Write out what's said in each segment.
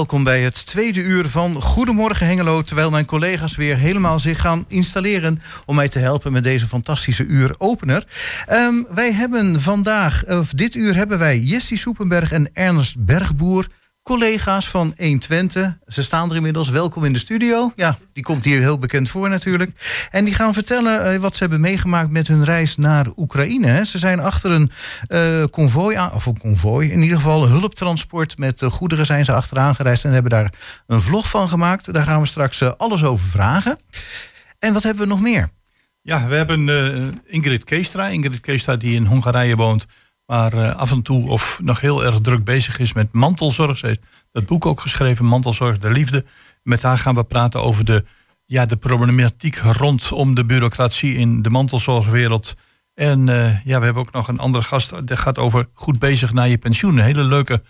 welkom bij het tweede uur van Goedemorgen Hengelo. Terwijl mijn collega's weer helemaal zich gaan installeren om mij te helpen met deze fantastische uuropener. Um, wij hebben vandaag, of dit uur hebben wij Jessie Soepenberg en Ernst Bergboer collega's van 120. Ze staan er inmiddels. Welkom in de studio. Ja, die komt hier heel bekend voor natuurlijk. En die gaan vertellen uh, wat ze hebben meegemaakt met hun reis naar Oekraïne. Ze zijn achter een uh, of een konvooi, in ieder geval hulptransport met uh, goederen zijn ze achteraan gereisd en hebben daar een vlog van gemaakt. Daar gaan we straks alles over vragen. En wat hebben we nog meer? Ja, we hebben Ingrid Keestra. Ingrid Keestra die in Hongarije woont maar uh, af en toe of nog heel erg druk bezig is met mantelzorg. Ze heeft dat boek ook geschreven, Mantelzorg de Liefde. Met haar gaan we praten over de, ja, de problematiek rondom de bureaucratie in de mantelzorgwereld. En uh, ja, we hebben ook nog een andere gast. Dat gaat over goed bezig naar je pensioen. Hele leuke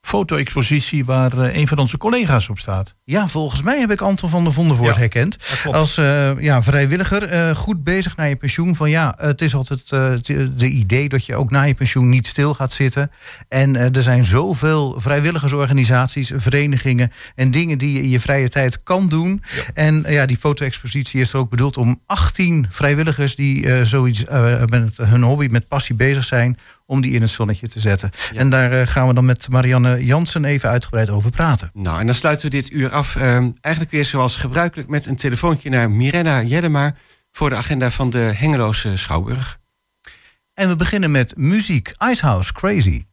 foto-expositie waar uh, een van onze collega's op staat. Ja, volgens mij heb ik Anton van der Vondervoort ja, herkend. Als uh, ja, vrijwilliger, uh, goed bezig naar je pensioen. Van ja, het is altijd de idee dat je ook na je pensioen niet stil gaat zitten. En er zijn zoveel vrijwilligersorganisaties, verenigingen en dingen die je in je vrije tijd kan doen. Ja. En ja, die foto-expositie is er ook bedoeld om 18 vrijwilligers die zoiets met hun hobby, met passie bezig zijn, om die in het zonnetje te zetten. Ja. En daar gaan we dan met Marianne Jansen even uitgebreid over praten. Nou, en dan sluiten we dit uur af. Uh, eigenlijk weer zoals gebruikelijk met een telefoontje naar Mirella Jeddema voor de agenda van de Hengeloze Schouwburg. En we beginnen met muziek. Icehouse Crazy.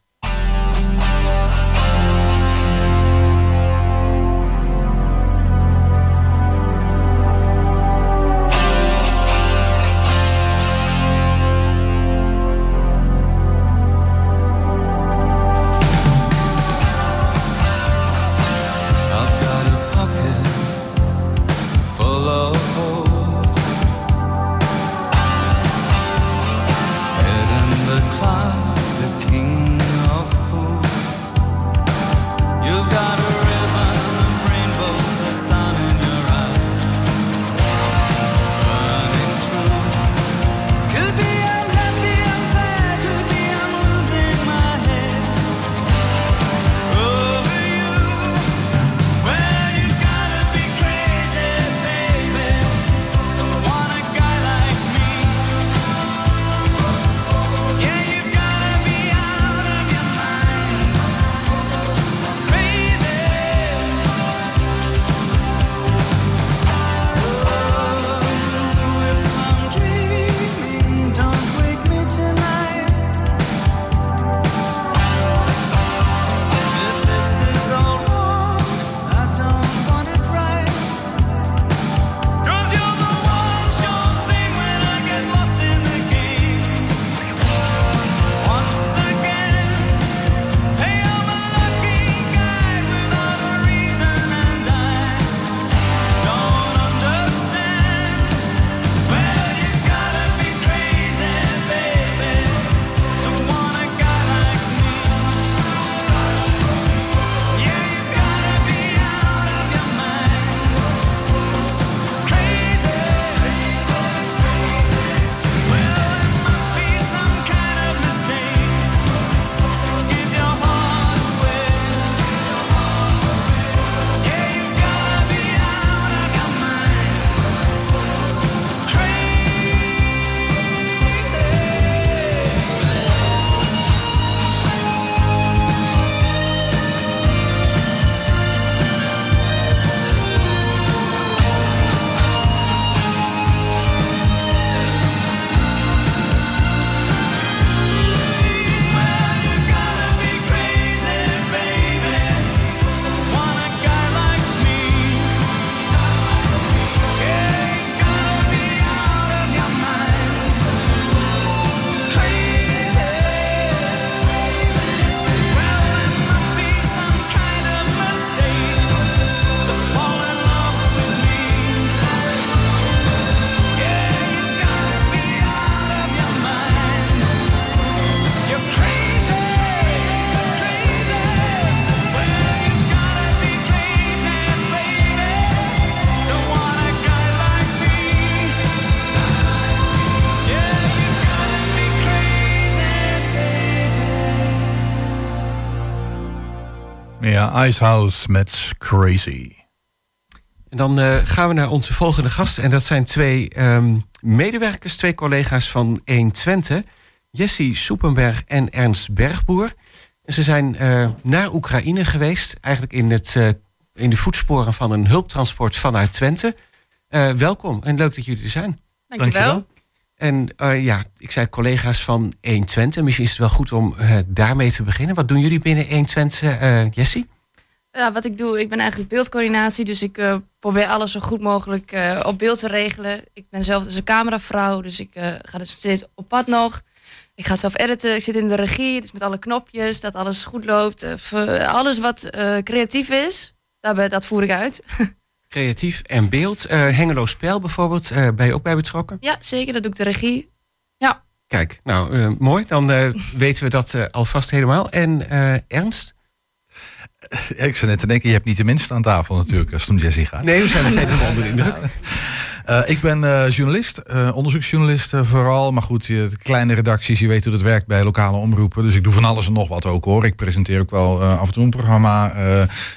Icehouse met Crazy. En dan uh, gaan we naar onze volgende gast. En dat zijn twee um, medewerkers, twee collega's van 1 Twente. Jessie Soepenberg en Ernst Bergboer. En ze zijn uh, naar Oekraïne geweest. Eigenlijk in, het, uh, in de voetsporen van een hulptransport vanuit Twente. welkom en leuk dat jullie er zijn. Dankjewel. En ja, ik zei collega's van 1 Twente. Misschien is het wel goed om daarmee te beginnen. Wat doen jullie binnen 1 Twente, Jessie? Ja, wat ik doe, ik ben eigenlijk beeldcoördinatie. Dus ik uh, probeer alles zo goed mogelijk uh, op beeld te regelen. Ik ben zelf dus een cameravrouw, dus ik uh, ga dus steeds op pad nog. Ik ga zelf editen, ik zit in de regie, dus met alle knopjes, dat alles goed loopt. alles wat creatief is, daar, dat voer ik uit. Creatief en beeld. Hengelo Spel bijvoorbeeld, ben je ook bij betrokken? Ja, zeker, dat doe ik de regie. Ja. Kijk, nou mooi, dan weten we dat alvast helemaal. En Ernst? Ik zou net te denken, je hebt niet de minste aan tafel natuurlijk als het om Jessie gaat. Nee, we zijn er helemaal onder de indruk. Uh, ik ben uh, journalist, uh, onderzoeksjournalist vooral. Maar goed, kleine redacties, je weet hoe dat werkt bij lokale omroepen. Dus ik doe van alles en nog wat ook hoor. Ik presenteer ook wel af en toe een programma.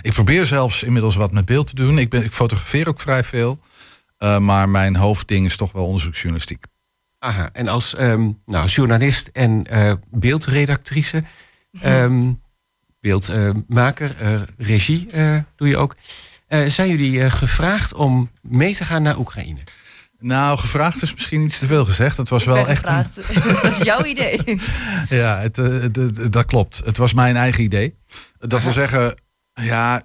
ik probeer zelfs inmiddels wat met beeld te doen. Ik, ben, ik fotografeer ook vrij veel. maar mijn hoofdding is toch wel onderzoeksjournalistiek. Aha, en als um, nou, journalist en beeldredactrice... Um, beeldmaker, uh, regie uh, doe je ook. Uh, zijn jullie gevraagd om mee te gaan naar Oekraïne? Nou, gevraagd is misschien iets te veel gezegd. Het was wel echt. Een... dat is jouw idee. ja, het, het, dat klopt. Het was mijn eigen idee. Dat wil zeggen, ja,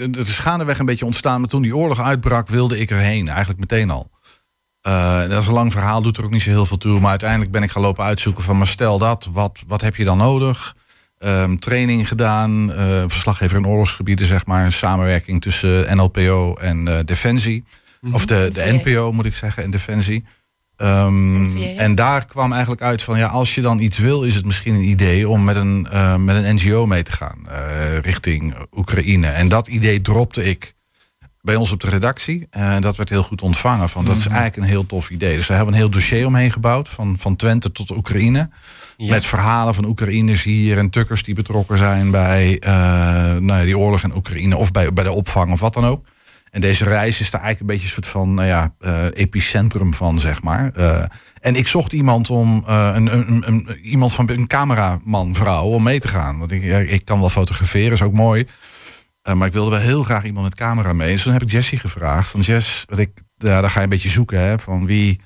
het is gaandeweg een beetje ontstaan. Maar toen die oorlog uitbrak, wilde ik erheen. Eigenlijk meteen al. Uh, dat is een lang verhaal, doet er ook niet zo heel veel toe. Maar uiteindelijk ben ik gaan lopen uitzoeken van, maar stel dat, wat, wat heb je dan nodig? Um, training gedaan, uh, verslaggever in oorlogsgebieden, zeg maar. Samenwerking tussen NLPO en uh, Defensie. Mm Of de, de NPO moet ik zeggen, en Defensie. Um, en daar kwam eigenlijk uit van ja, als je dan iets wil, is het misschien een idee om met een, uh, met een NGO mee te gaan richting Oekraïne. En dat idee dropte ik bij ons op de redactie. En dat werd heel goed ontvangen. Van, dat is mhm. eigenlijk een heel tof idee. Dus we hebben een heel dossier omheen gebouwd, van, van Twente tot Oekraïne. Met verhalen van Oekraïners hier en tukkers die betrokken zijn bij uh, nou ja, die oorlog in Oekraïne of bij, bij de opvang of wat dan ook. En deze reis is daar eigenlijk een beetje een soort van nou ja, uh, epicentrum van, zeg maar. Uh, en ik zocht iemand om een, een, een, iemand van een cameraman, vrouw, om mee te gaan. Want ik, ik kan wel fotograferen, is ook mooi. Maar ik wilde wel heel graag iemand met camera mee. Dus toen heb ik Jessie gevraagd. Van Jess, wat ik, ja, daar ga je een beetje zoeken, hè, van wie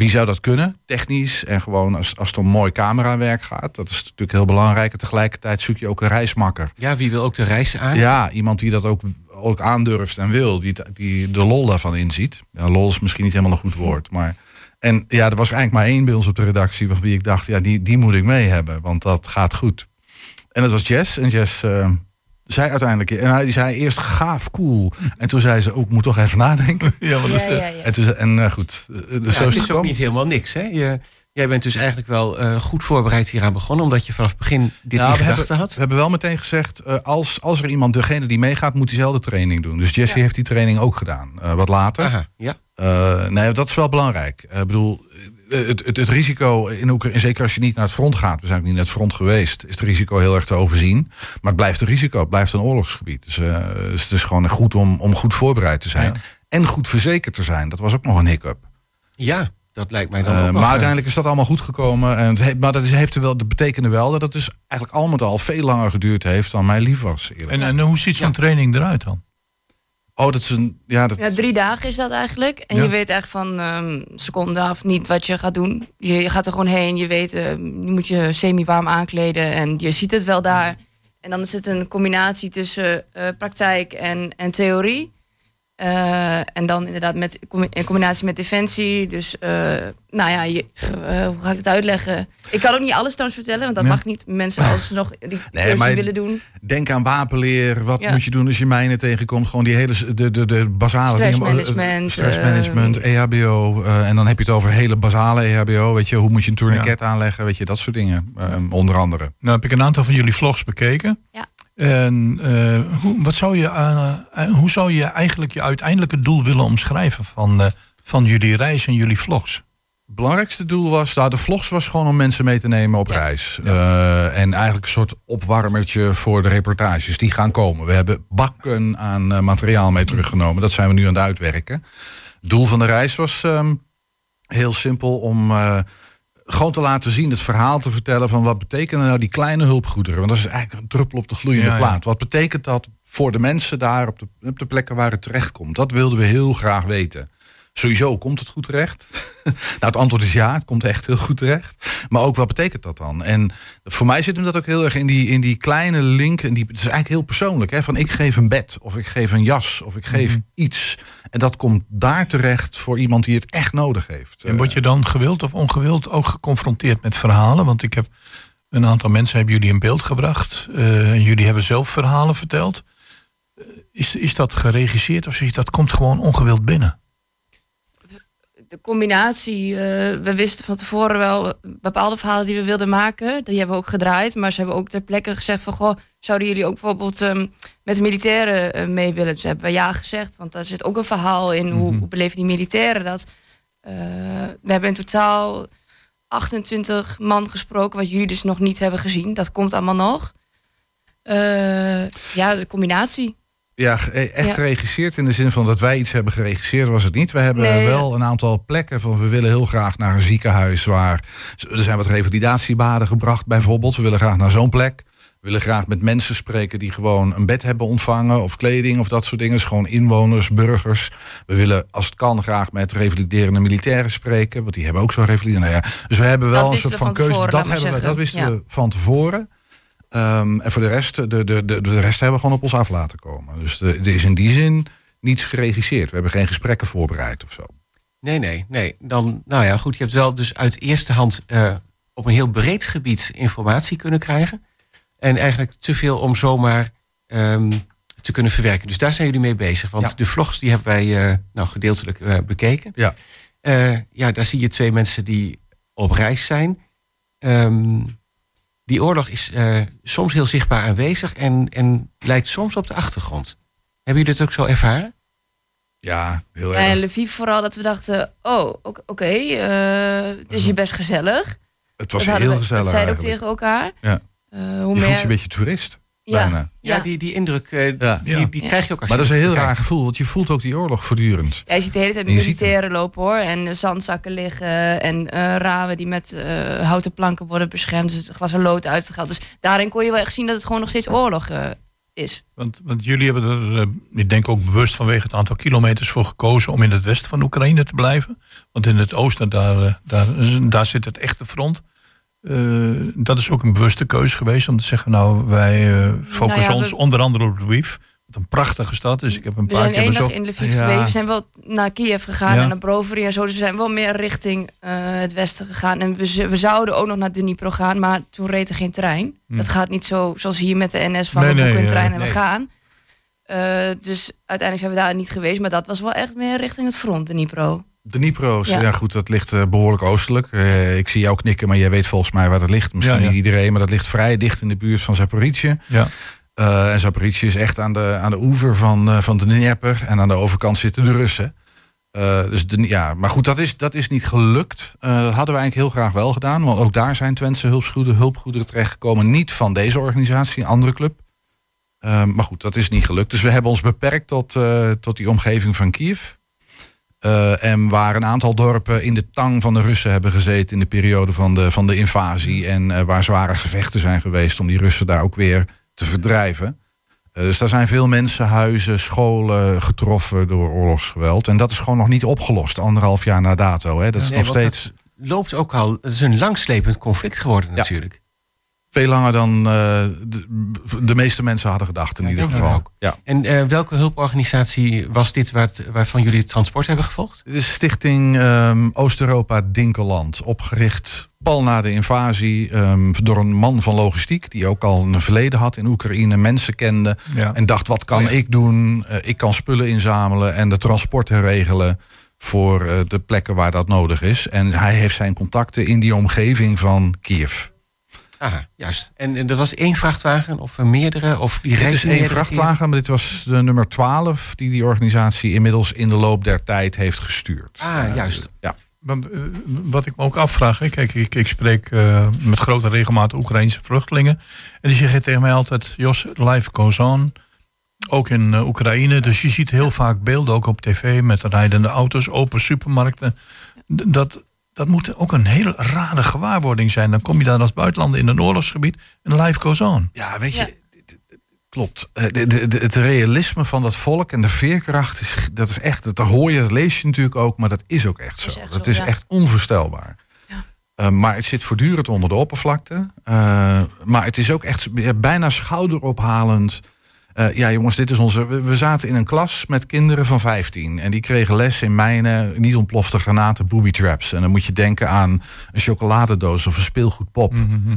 wie zou dat kunnen, technisch? En gewoon als, als het om mooi camerawerk gaat. Dat is natuurlijk heel belangrijk. En tegelijkertijd zoek je ook een reismakker. Ja, wie wil ook de reis aan? Ja, iemand die dat ook, ook aandurft en wil. Die, die de lol daarvan inziet. Ja, lol is misschien niet helemaal een goed woord. Maar, en ja, er was eigenlijk maar één bij ons op de redactie... van wie ik dacht, ja, die, die moet ik mee hebben. Want dat gaat goed. En dat was Jess. En Jess... Uh, zei uiteindelijk, en hij zei eerst gaaf, cool. En toen zei ze ook, moet toch even nadenken. Ja, wat is ja, ja, En, toen, en uh, goed, uh, zo het is ook niet helemaal niks. Hè? Je, jij bent dus eigenlijk wel uh, goed voorbereid hieraan begonnen, omdat je vanaf het begin dit nou, in gedachten had. We hebben wel meteen gezegd, als, als er iemand, degene die meegaat, moet diezelfde training doen. Dus Jesse heeft die training ook gedaan, wat later. Aha, ja. nee, dat is wel belangrijk. Ik bedoel, het, het, het, risico, in Oekraïne, zeker als je niet naar het front gaat, we zijn ook niet naar het front geweest, is het risico heel erg te overzien. Maar het blijft een risico, het blijft een oorlogsgebied. Dus, uh, dus het is gewoon goed om, om goed voorbereid te zijn. En goed verzekerd te zijn. Dat was ook nog een hiccup. Ja, dat lijkt mij dan uh, ook Maar uiteindelijk is dat allemaal goed gekomen. En het maar dat, is, heeft er wel, dat betekende wel dat het dus eigenlijk al met al veel langer geduurd heeft dan mij lief was. En, en hoe ziet zo'n ja. training eruit dan? Oh, dat is een. Ja, dat... ja drie dagen is dat eigenlijk. En je weet echt van um, seconde af niet wat je gaat doen. Je, je gaat er gewoon heen. Je weet, uh, je moet je semi-warm aankleden. En je ziet het wel daar. En dan is het een combinatie tussen uh, praktijk en, en theorie. Uh, en dan inderdaad met, in combinatie met defensie. Dus, uh, nou ja, je, uh, hoe ga ik het uitleggen? Ik kan ook niet alles trouwens vertellen, want dat ja. mag niet. Mensen als ze nog die nee, maar willen doen. Denk aan wapenleer. Wat ja. moet je doen als je mijnen tegenkomt? Gewoon die hele de, de, de basale stressmanagement, dingen. Stressmanagement, EHBO. en dan heb je het over hele basale EHBO. Weet je, hoe moet je een tourniquet aanleggen? Weet je, dat soort dingen. onder andere. Nou heb ik een aantal van jullie vlogs bekeken. Ja. En uh, hoe, wat zou je, uh, hoe zou je eigenlijk je uiteindelijke doel willen omschrijven van, uh, van jullie reis en jullie vlogs? belangrijkste doel was, nou, de vlogs was gewoon om mensen mee te nemen op reis. En eigenlijk een soort opwarmertje voor de reportages die gaan komen. We hebben bakken aan materiaal mee teruggenomen. Dat zijn we nu aan het uitwerken. Het doel van de reis was um, heel simpel om gewoon te laten zien, het verhaal te vertellen van wat betekenen nou die kleine hulpgoederen. Want dat is eigenlijk een druppel op de gloeiende ja, plaat. Wat betekent dat voor de mensen daar op de, op de plekken waar het terechtkomt? Dat wilden we heel graag weten. Sowieso komt het goed terecht. nou, het antwoord is ja, het komt echt heel goed terecht. Maar ook wat betekent dat dan? En voor mij zit hem dat ook heel erg in die, in die kleine link. En die, het is eigenlijk heel persoonlijk. Hè? Van ik geef een bed, of ik geef een jas, of ik geef mm-hmm. iets. En dat komt daar terecht voor iemand die het echt nodig heeft. En word je dan gewild of ongewild ook geconfronteerd met verhalen? Want ik heb een aantal mensen hebben jullie in beeld gebracht. Uh, jullie hebben zelf verhalen verteld. Uh, is, is dat geregisseerd of is dat komt gewoon ongewild binnen? De combinatie. Uh, we wisten van tevoren wel bepaalde verhalen die we wilden maken. Die hebben we ook gedraaid. Maar ze hebben ook ter plekke gezegd van... Goh, zouden jullie ook bijvoorbeeld um, met de militairen uh, mee willen? Dus hebben we ja gezegd. Want daar zit ook een verhaal in. Hoe, hoe beleven die militairen dat? Uh, we hebben in totaal 28 man gesproken... wat jullie dus nog niet hebben gezien. Dat komt allemaal nog. ja, de combinatie. Ja, echt geregisseerd in de zin van dat wij iets hebben geregisseerd was het niet. We hebben wel een aantal plekken van we willen heel graag naar een ziekenhuis waar er zijn wat revalidatiebaden gebracht bijvoorbeeld. We willen graag naar zo'n plek. We willen graag met mensen spreken die gewoon een bed hebben ontvangen of kleding of dat soort dingen. Dus gewoon inwoners, burgers. We willen als het kan graag met revaliderende militairen spreken, want die hebben ook zo'n revaliderende. Nou ja, dus we hebben wel een soort van keuze. Dat, hebben we, dat wisten we van tevoren. Um, en voor de rest, de, de, de, de rest hebben we gewoon op ons af laten komen. Dus er is in die zin niets geregisseerd. We hebben geen gesprekken voorbereid of zo. Nee, nee, nee. Dan, nou ja, goed. Je hebt wel dus uit eerste hand uh, op een heel breed gebied informatie kunnen krijgen. En eigenlijk te veel om zomaar um, te kunnen verwerken. Dus daar zijn jullie mee bezig. Want ja. de vlogs die hebben wij uh, nou, gedeeltelijk uh, bekeken. Ja. ja, daar zie je twee mensen die op reis zijn. Um, die oorlog is uh, soms heel zichtbaar aanwezig en, en lijkt soms op de achtergrond. Hebben jullie dat ook zo ervaren? Ja, heel erg. En Lviv vooral dat we dachten, oh, oké, okay, uh, het is hier best gezellig. Het was dat heel we, gezellig Dat zeiden ook tegen elkaar. Ja. Uh, hoe je meer... je een beetje toerist. Ja, ja, die, die indruk uh, ja. die, die krijg je ook als Maar dat is een heel raar gevoel, want je voelt ook die oorlog voortdurend. Ja, je ziet de hele tijd militairen lopen hoor. En zandzakken liggen en uh, ramen die met uh, houten planken worden beschermd. Dus glas en lood uitgehaald. Dus daarin kon je wel echt zien dat het gewoon nog steeds oorlog is. Want, want jullie hebben er, ik denk ook bewust vanwege het aantal kilometers voor gekozen om in het westen van Oekraïne te blijven. Want in het oosten, daar, daar, daar zit het echte front. Uh, dat is ook een bewuste keuze geweest om te zeggen, nou, wij uh, focussen nou ja, ons onder andere op Lviv. Wat een prachtige stad is. Ik heb een we paar zijn keer bezocht. in Lviv ja. geweest. We zijn wel naar Kiev gegaan ja. en naar Brovary en zo. Dus we zijn wel meer richting uh, het westen gegaan. En we, we zouden ook nog naar Dnipro gaan, maar toen reed er geen trein. Hm. Dat gaat niet zo zoals hier met de NS van nee, we boeken een trein en we gaan. dus uiteindelijk zijn we daar niet geweest. Maar dat was wel echt meer richting het front, Dnipro. De Nipro's, ja. ja. goed, dat ligt uh, behoorlijk oostelijk. Uh, ik zie jou knikken, maar jij weet volgens mij waar dat ligt. Misschien ja, ja. niet iedereen, maar dat ligt vrij dicht in de buurt van Zaporizhje. Ja. Uh, en Zaporizhje is echt aan de, aan de oever van, van de Dnieper. En aan de overkant zitten de Russen. dus de, ja, maar goed, dat is, dat is niet gelukt. dat hadden we eigenlijk heel graag wel gedaan. Want ook daar zijn Twentse hulpgoederen, hulpgoederen terechtgekomen. Niet van deze organisatie, een andere club. maar goed, dat is niet gelukt. Dus we hebben ons beperkt tot, tot die omgeving van Kiev. Uh, en waar een aantal dorpen in de tang van de Russen hebben gezeten in de periode van de, van de invasie. En uh, waar zware gevechten zijn geweest om die Russen daar ook weer te verdrijven. Uh, dus daar zijn veel mensen, huizen, scholen getroffen door oorlogsgeweld. En dat is gewoon nog niet opgelost, anderhalf jaar na dato. Hè. Dat is nee, nog steeds. loopt ook al. Het is een langslepend conflict geworden, natuurlijk. Veel langer dan uh, de, de, meeste mensen hadden gedacht in ja, ieder geval. Ook. Ja. En uh, welke hulporganisatie was dit waar het, waarvan jullie het transport hebben gevolgd? Is Stichting um, Oost-Europa Dinkeland. Opgericht pal na de invasie um, door een man van logistiek... die ook al een verleden had in Oekraïne, mensen kende... Ja. en dacht, wat kan oh, ik doen? Uh, ik kan spullen inzamelen en de transporten regelen voor de plekken waar dat nodig is. En hij heeft zijn contacten in die omgeving van Kiev. Aha, juist. En, en er was één vrachtwagen of meerdere? Of die dit is één vrachtwagen, maar dit was de nummer 12 die die organisatie inmiddels in de loop der tijd heeft gestuurd. Ah, juist. ja. Want, eh, wat ik me ook afvraag, hè, kijk, ik, ik spreek eh, met grote regelmaat Oekraïnse vluchtelingen. En die zeggen tegen mij altijd, Jos, life goes on. Ook in eh, Oekraïne. Dus je ziet heel vaak beelden, ook op tv, met rijdende auto's, open supermarkten. D- Dat, dat moet ook een hele rare gewaarwording zijn. Dan kom je daar als buitenlander in een oorlogsgebied en life goes on. Ja, weet je, Ja. klopt. Eh, de- de- de- het realisme van dat volk en de veerkracht, is, dat is echt, dat hoor je, dat lees je natuurlijk ook, maar dat is ook echt Dat zo. is echt dat zo, is ja. echt onvoorstelbaar. Ja. Eh, maar het zit voortdurend onder de oppervlakte. Eh, maar het is ook echt bijna schouderophalend. Eh, ja, jongens, dit is onze. We, zaten in een klas met kinderen van 15. En die kregen les in mijnen, niet ontplofte granaten, booby traps. En dan moet je denken aan een chocoladedoos of een speelgoedpop.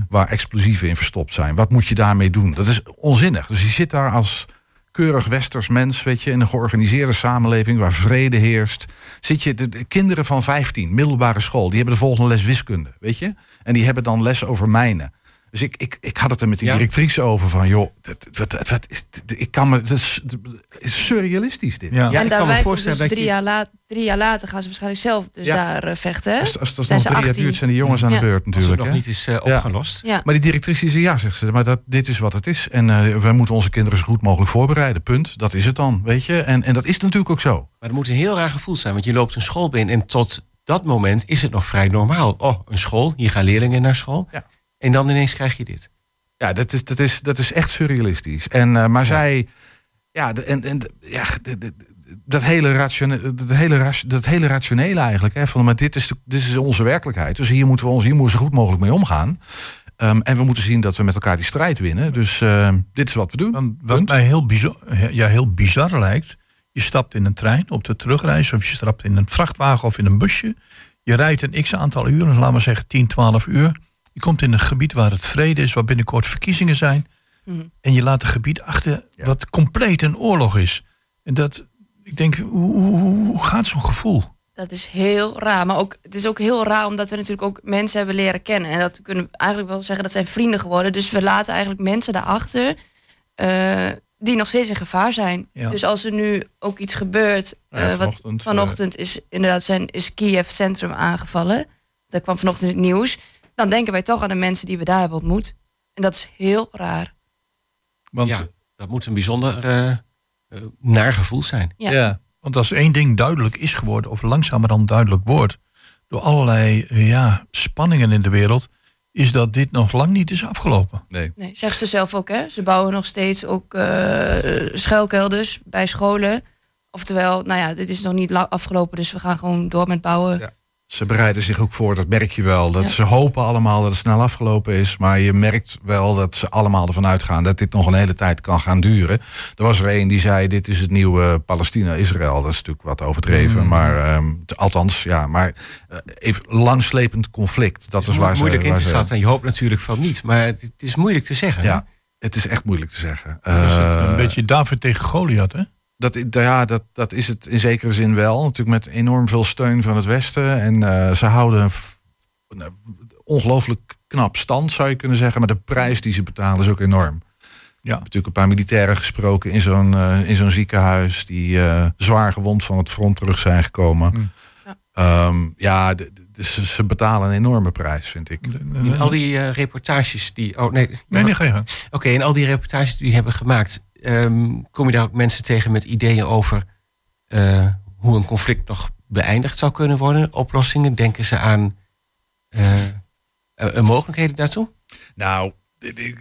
waar explosieven in verstopt zijn. Wat moet je daarmee doen? Dat is onzinnig. Dus je zit daar als keurig westers mens, weet je, in een georganiseerde samenleving waar vrede heerst. Zit je, de, de kinderen van 15, middelbare school, die hebben de volgende les wiskunde, weet je? En die hebben dan les over mijnen. Dus ik, ik, ik had het er met die Ja. directrice over van, joh, dat, wat, wat, wat is, ik kan me, het is, het is surrealistisch dit. Ja. Ja, en ik kan me wijken voorstellen dus dat drie, je- jaar laat, drie jaar later gaan ze waarschijnlijk zelf dus Ja. daar eh, vechten. Als, als, als Zijn nog drie jaar 18? duurt, zijn die jongens aan Ja. de beurt Als het natuurlijk. nog hè? niet is eh, opgelost. Ja. Maar die directrice zei ja, zegt ze, maar dat, dit is wat het is. En eh, wij moeten onze kinderen zo goed mogelijk voorbereiden. Punt. Dat is het dan, weet je. En, en dat is natuurlijk ook zo. Maar het moet een heel raar gevoel zijn, want je loopt een school binnen en tot dat moment is het nog vrij normaal. Oh, een school, hier gaan leerlingen naar school. Ja. En dan ineens krijg je dit. Ja, dat is, dat is, dat is echt surrealistisch. En, eh, maar zij, ja, de, en, en, ja de- de- de- dat, hele ratione, dat, hele, ras- dat hele rationele eigenlijk. Hè, van, maar dit is, de- dit is onze werkelijkheid. Dus hier moeten we ons hier moeten we zo goed mogelijk mee omgaan. Ehm, en we moeten zien dat we met elkaar die strijd winnen. Dus ehm, dit is wat we doen. Want wat Punt. mij heel bizar, ja, heel bizar lijkt. Je stapt in een trein op de terugreis. Of je stapt in een vrachtwagen of in een busje. Je rijdt een x aantal uren, laten we zeggen 10, 12 uur. Je komt in een gebied waar het vrede is, waar binnenkort verkiezingen zijn. Mhm. En je laat een gebied achter Ja. wat compleet een oorlog is. En dat, ik denk, hoe, hoe, hoe gaat zo'n gevoel? Dat is heel raar. Maar ook, het is ook heel raar omdat we natuurlijk ook mensen hebben leren kennen. En dat kunnen we eigenlijk wel zeggen, dat zijn vrienden geworden. Dus we laten eigenlijk mensen daarachter eh, die nog steeds in gevaar zijn. Ja. Dus als er nu ook iets gebeurt. Nou ja, eh, wat vanochtend, vanochtend is inderdaad zijn, is Kiev centrum aangevallen. Dat kwam vanochtend in het nieuws. Dan denken wij toch aan de mensen die we daar hebben ontmoet. En dat is heel raar. Want, ja, dat moet een bijzonder eh, eh, naar gevoel zijn. Ja. want als één ding duidelijk is geworden, of langzamerhand duidelijk wordt, door allerlei eh, ja, spanningen in de wereld, is dat dit nog lang niet is afgelopen. Nee. Nee, zegt ze zelf ook, hè? Ze bouwen nog steeds ook eh, schuilkelders bij scholen. Oftewel, nou ja, dit is nog niet afgelopen, dus we gaan gewoon door met bouwen. Ja. Ze bereiden zich ook voor, dat merk je wel. Dat Ja. Ze hopen allemaal dat het snel afgelopen is. Maar je merkt wel dat ze allemaal ervan uitgaan dat dit nog een hele tijd kan gaan duren. Er was er een die zei: Dit is het nieuwe Palestina-Israël. Dat is natuurlijk wat overdreven. Mm. Maar ehm, t- althans, ja, maar eh, even langslepend conflict. Dat is waar ze. moeilijk in te schatten. En je hoopt natuurlijk van niet. Maar het, het is moeilijk te zeggen. Ja, het is echt moeilijk te zeggen. Dus het- Eh, een beetje David tegen Goliath, hè? Dat, ja, dat, dat is het in zekere zin wel. Natuurlijk met enorm veel steun van het Westen. En eh, ze houden een een ongelooflijk knap stand, zou je kunnen zeggen. Maar de prijs die ze betalen is ook enorm. Ik heb natuurlijk een paar militairen gesproken in zo'n eh, in zo'n ziekenhuis... die eh, zwaar gewond van het front terug zijn gekomen. Hmm. Ja. Ehm, ja, ze, betalen een enorme prijs, vind ik. In al die reportages die. Oh nee. Nee, nee, ga je. Oké, in al die reportages die hebben gemaakt, ehm, kom je daar ook mensen tegen met ideeën over eh, hoe een conflict nog beëindigd zou kunnen worden? Oplossingen? Denken ze aan eh, eh, mogelijkheden daartoe? Nou,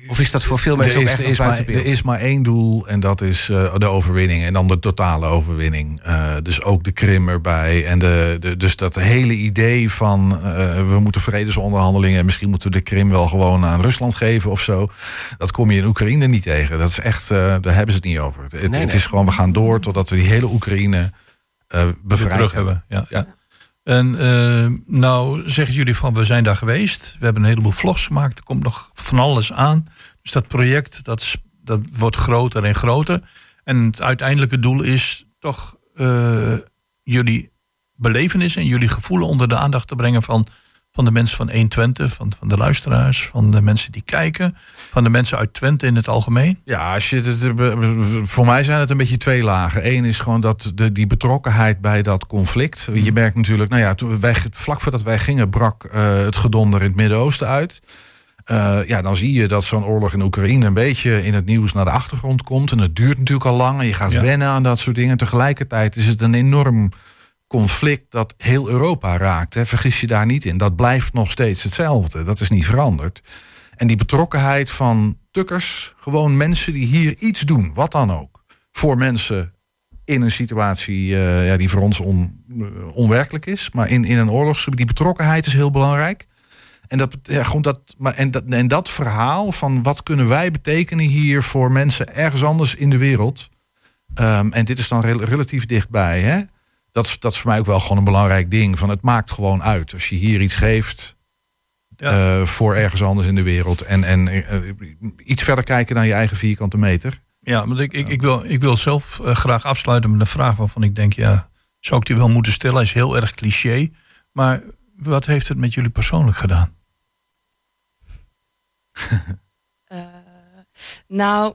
Of is dat voor veel mensen er ook is, echt nog is maar, er is maar één doel en dat is eh, de overwinning. En dan de totale overwinning. Eh, dus ook de Krim erbij. En de, de, dus dat hele idee van eh, we moeten vredesonderhandelingen... en misschien moeten we de Krim wel gewoon aan Rusland geven of zo. Dat kom je in Oekraïne niet tegen. Dat is echt, eh, daar hebben ze het niet over. Het, het nee. is gewoon, we gaan door totdat we die hele Oekraïne eh bevrijd hebben. hebben. Ja. Ja. En eh, nou zeggen jullie van we zijn daar geweest. We hebben een heleboel vlogs gemaakt. Er komt nog van alles aan. Dus dat project dat, dat wordt groter en groter. En het uiteindelijke doel is toch eh, jullie belevenis en jullie gevoelen onder de aandacht te brengen van van de mensen van 120, van, van de luisteraars, van de mensen die kijken, van de mensen uit Twente in het algemeen? Ja, als je het, eh, voor mij zijn het een beetje twee lagen. Eén is gewoon dat de, die betrokkenheid bij dat conflict. Je Mhm. merkt natuurlijk, nou ja, toen wij, vlak voordat wij gingen brak eh, het gedonder in het Midden-Oosten uit. Eh, ja, dan zie je dat zo'n oorlog in Oekraïne een beetje in het nieuws naar de achtergrond komt. En het duurt natuurlijk al lang en je gaat Ja. wennen aan dat soort dingen. Tegelijkertijd is het een enorm conflict dat heel Europa raakt. Hè. Vergis je daar niet in. Dat blijft nog steeds hetzelfde. Dat is niet veranderd. En die betrokkenheid van tukkers, gewoon mensen die hier iets doen, wat dan ook, voor mensen in een situatie eh, ja, die voor ons on, eh, onwerkelijk is, maar in, in een oorlogsgebied, die betrokkenheid is heel belangrijk. En dat, ja, gewoon dat, maar, en, dat, en dat verhaal van wat kunnen wij betekenen hier voor mensen ergens anders in de wereld. Ehm, en dit is dan rel- relatief dichtbij. Hè? Dat, is, dat is voor mij ook wel gewoon een belangrijk ding. Van het maakt gewoon uit. Als je hier iets geeft Ja. eh, voor ergens anders in de wereld. En, en eh, iets verder kijken dan je eigen vierkante meter. Ja, want ik, ik, ik, wil, ik wil zelf eh, graag afsluiten met een vraag waarvan ik denk, ja, zou ik die wel moeten stellen? Hij is heel erg cliché. Maar wat heeft het met jullie persoonlijk gedaan? Eh, nou,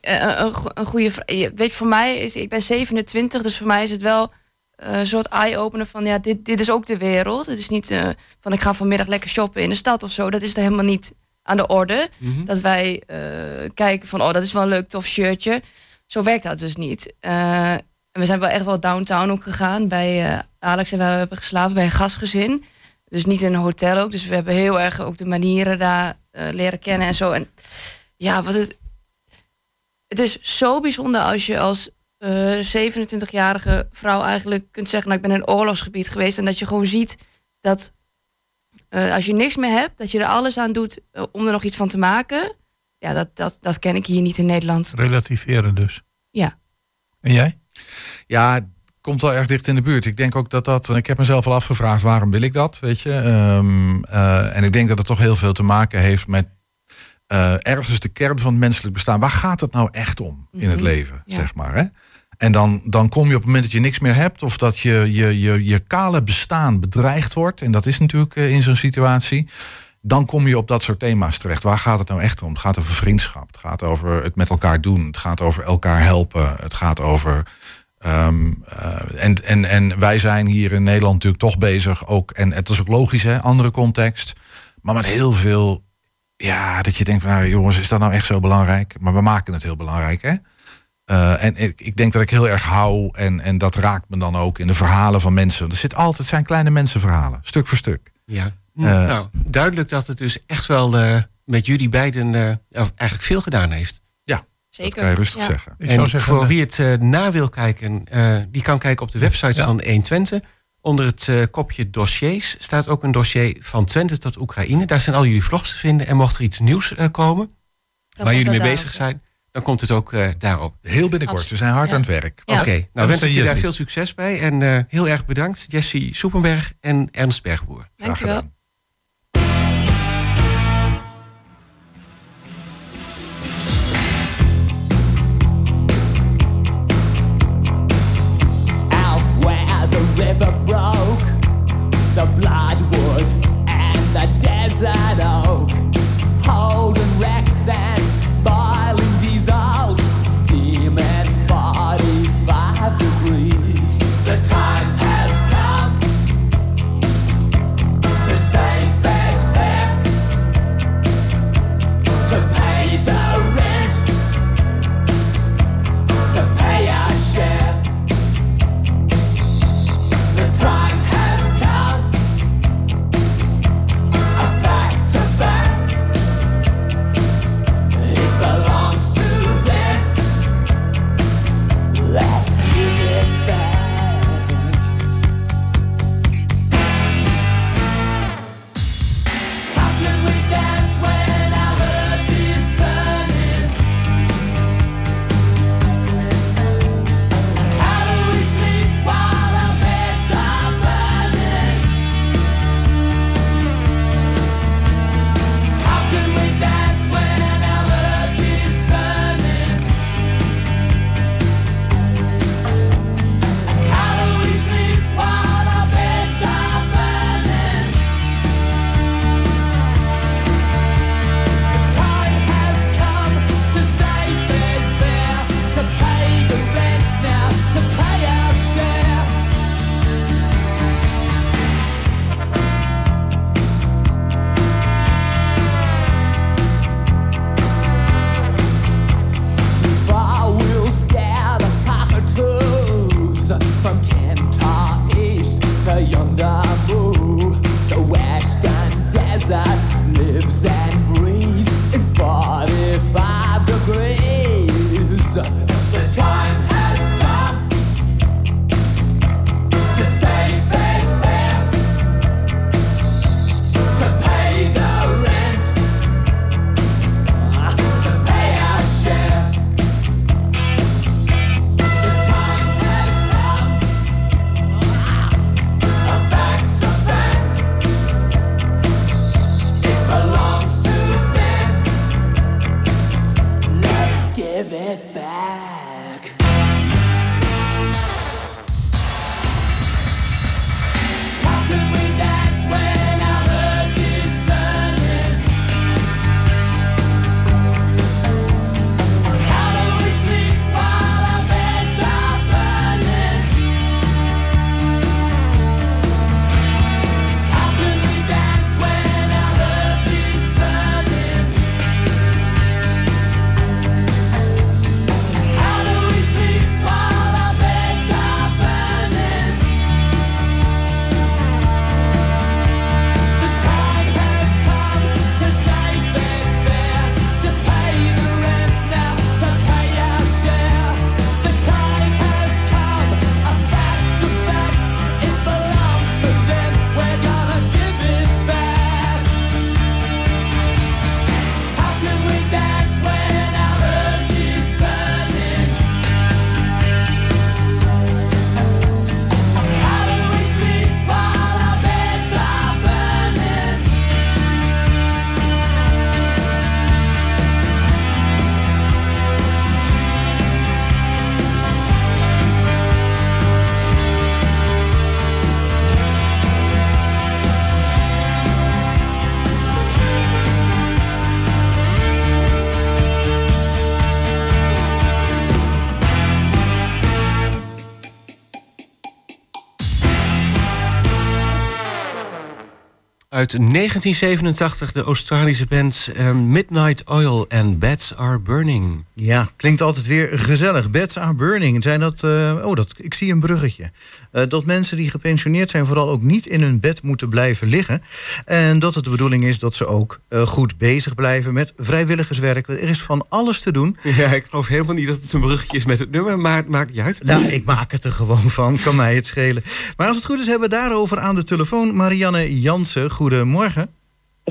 een, go- een goede vraag. Weet je, voor mij is, ik ben 27, dus voor mij is het wel eh, een soort eye-opener van, ja, dit, dit is ook de wereld. Het is niet eh, van, ik ga vanmiddag lekker shoppen in de stad of zo. Dat is er helemaal niet aan de orde. Mhm. Dat wij eh, kijken van, oh, dat is wel een leuk, tof shirtje. Zo werkt dat dus niet. En we zijn wel echt wel downtown ook gegaan. Bij Alex en wij hebben geslapen bij een gastgezin. Dus niet in een hotel ook. Dus we hebben heel erg ook de manieren daar leren kennen en zo. En ja, wat het. Het is zo bijzonder als je als eh 27-jarige vrouw eigenlijk kunt zeggen: Nou, ik ben in een oorlogsgebied geweest. En dat je gewoon ziet dat eh, als je niks meer hebt, dat je er alles aan doet eh, om er nog iets van te maken. Ja, dat, dat, dat ken ik hier niet in Nederland. Relativeren dus. Ja. En jij? Ja, het komt wel erg dicht in de buurt. Ik denk ook dat dat. want Ik heb mezelf al afgevraagd waarom wil ik dat, weet je. Ehm, eh, en ik denk dat het toch heel veel te maken heeft met eh, ergens de kern van het menselijk bestaan. Waar gaat het nou echt om in het Mhm. leven, Ja. zeg maar? Hè? En dan, dan kom je op het moment dat je niks meer hebt, of dat je, je, je, je kale bestaan bedreigd wordt, en dat is natuurlijk eh, in zo'n situatie, dan kom je op dat soort thema's terecht. Waar gaat het nou echt om? Het gaat over vriendschap, het gaat over het met elkaar doen, het gaat over elkaar helpen, het gaat over. ehm, eh, en, en, en wij zijn hier in Nederland natuurlijk toch bezig ook, en het is ook logisch, hè, andere context, maar met heel veel, ja, dat je denkt, van, nou, jongens, is dat nou echt zo belangrijk? Maar we maken het heel belangrijk, hè? Eh, en ik, ik denk dat ik heel erg hou, en, en dat raakt me dan ook in de verhalen van mensen. Er zit altijd zijn kleine mensenverhalen, stuk voor stuk. Ja. Eh, nou, duidelijk dat het dus echt wel eh, met jullie beiden eh, ja, eigenlijk veel gedaan heeft. Zeker. Dat kan je rustig Ja. zeggen. Ik en zou zeggen, voor wie het eh, na wil kijken, eh, die kan kijken op de website Ja. van 120. Onder het eh, kopje dossiers staat ook een dossier van Twente tot Oekraïne. Daar zijn al jullie vlogs te vinden. En mocht er iets nieuws komen, waar jullie mee bezig zijn, dan komt het ook eh, daarop. Heel binnenkort, we zijn hard Ja. aan het werk. Ja. Oké, nou wens ik je daar veel succes bij. En eh, heel erg bedankt, Jessie Soepenberg en Ernst Bergboer. Out where the river lives and breathes. Uit 1987 de Australische band eh, Midnight Oil and Beds Are Burning. Ja, klinkt altijd weer gezellig. Beds are burning. Zijn dat, eh, oh, dat, ik zie een bruggetje. Eh, dat mensen die gepensioneerd zijn vooral ook niet in hun bed moeten blijven liggen. En dat het de bedoeling is dat ze ook eh, goed bezig blijven met vrijwilligerswerk. Er is van alles te doen. Ja, ik geloof helemaal niet dat het een bruggetje is met het nummer, maar het maakt niet uit. Nou, ik maak het er gewoon van. Kan mij het schelen. Maar als het goed is, hebben we daarover aan de telefoon Marianne Jansen. Goedemorgen.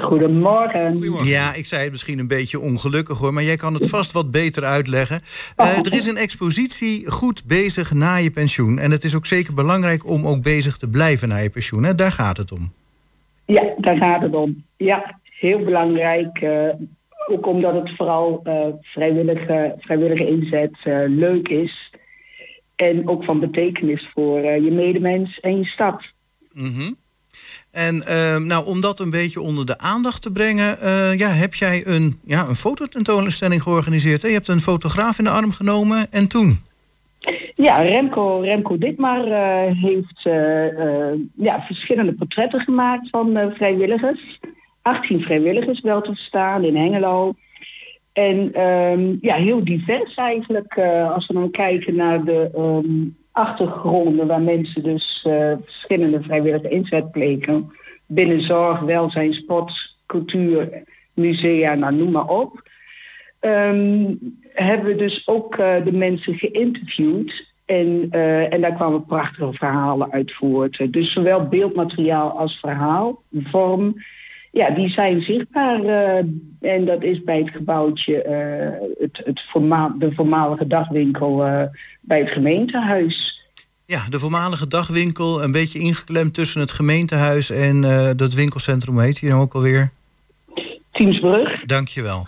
Goedemorgen. Ja, ik zei het misschien een beetje ongelukkig hoor, maar jij kan het vast wat beter uitleggen. Uh, er is een expositie goed bezig na je pensioen. En het is ook zeker belangrijk om ook bezig te blijven na je pensioen. Hè? Daar gaat het om. Ja, daar gaat het om. Ja, heel belangrijk. Uh, ook omdat het vooral uh, vrijwillige, vrijwillige inzet leuk is. En ook van betekenis voor je medemens en je stad. Mm -hmm. En uh, nou, om dat een beetje onder de aandacht te brengen, uh, ja, heb jij een, ja, een fototentoonstelling georganiseerd. Je hebt een fotograaf in de arm genomen en toen? Ja, Remco, Remco Ditmar uh, heeft ja, verschillende portretten gemaakt van vrijwilligers. 18 vrijwilligers wel te verstaan in Hengelo. En um, ja, heel divers eigenlijk als we dan kijken naar de um, achtergronden waar mensen dus uh, verschillende vrijwillige inzet plegen. Binnen zorg, welzijn, sport, cultuur, musea, nou noem maar op. Um, hebben we dus ook uh, de mensen geïnterviewd. En, uh, en daar kwamen prachtige verhalen uit voort. Dus zowel beeldmateriaal als verhaal, vorm, ja, die zijn zichtbaar. Uh, en dat is bij het gebouwtje, uh, het, het voorma de voormalige dagwinkel uh, bij het gemeentehuis. Ja, de voormalige dagwinkel, een beetje ingeklemd tussen het gemeentehuis en dat winkelcentrum, heet hier ook alweer? Teamsbrug. Dankjewel.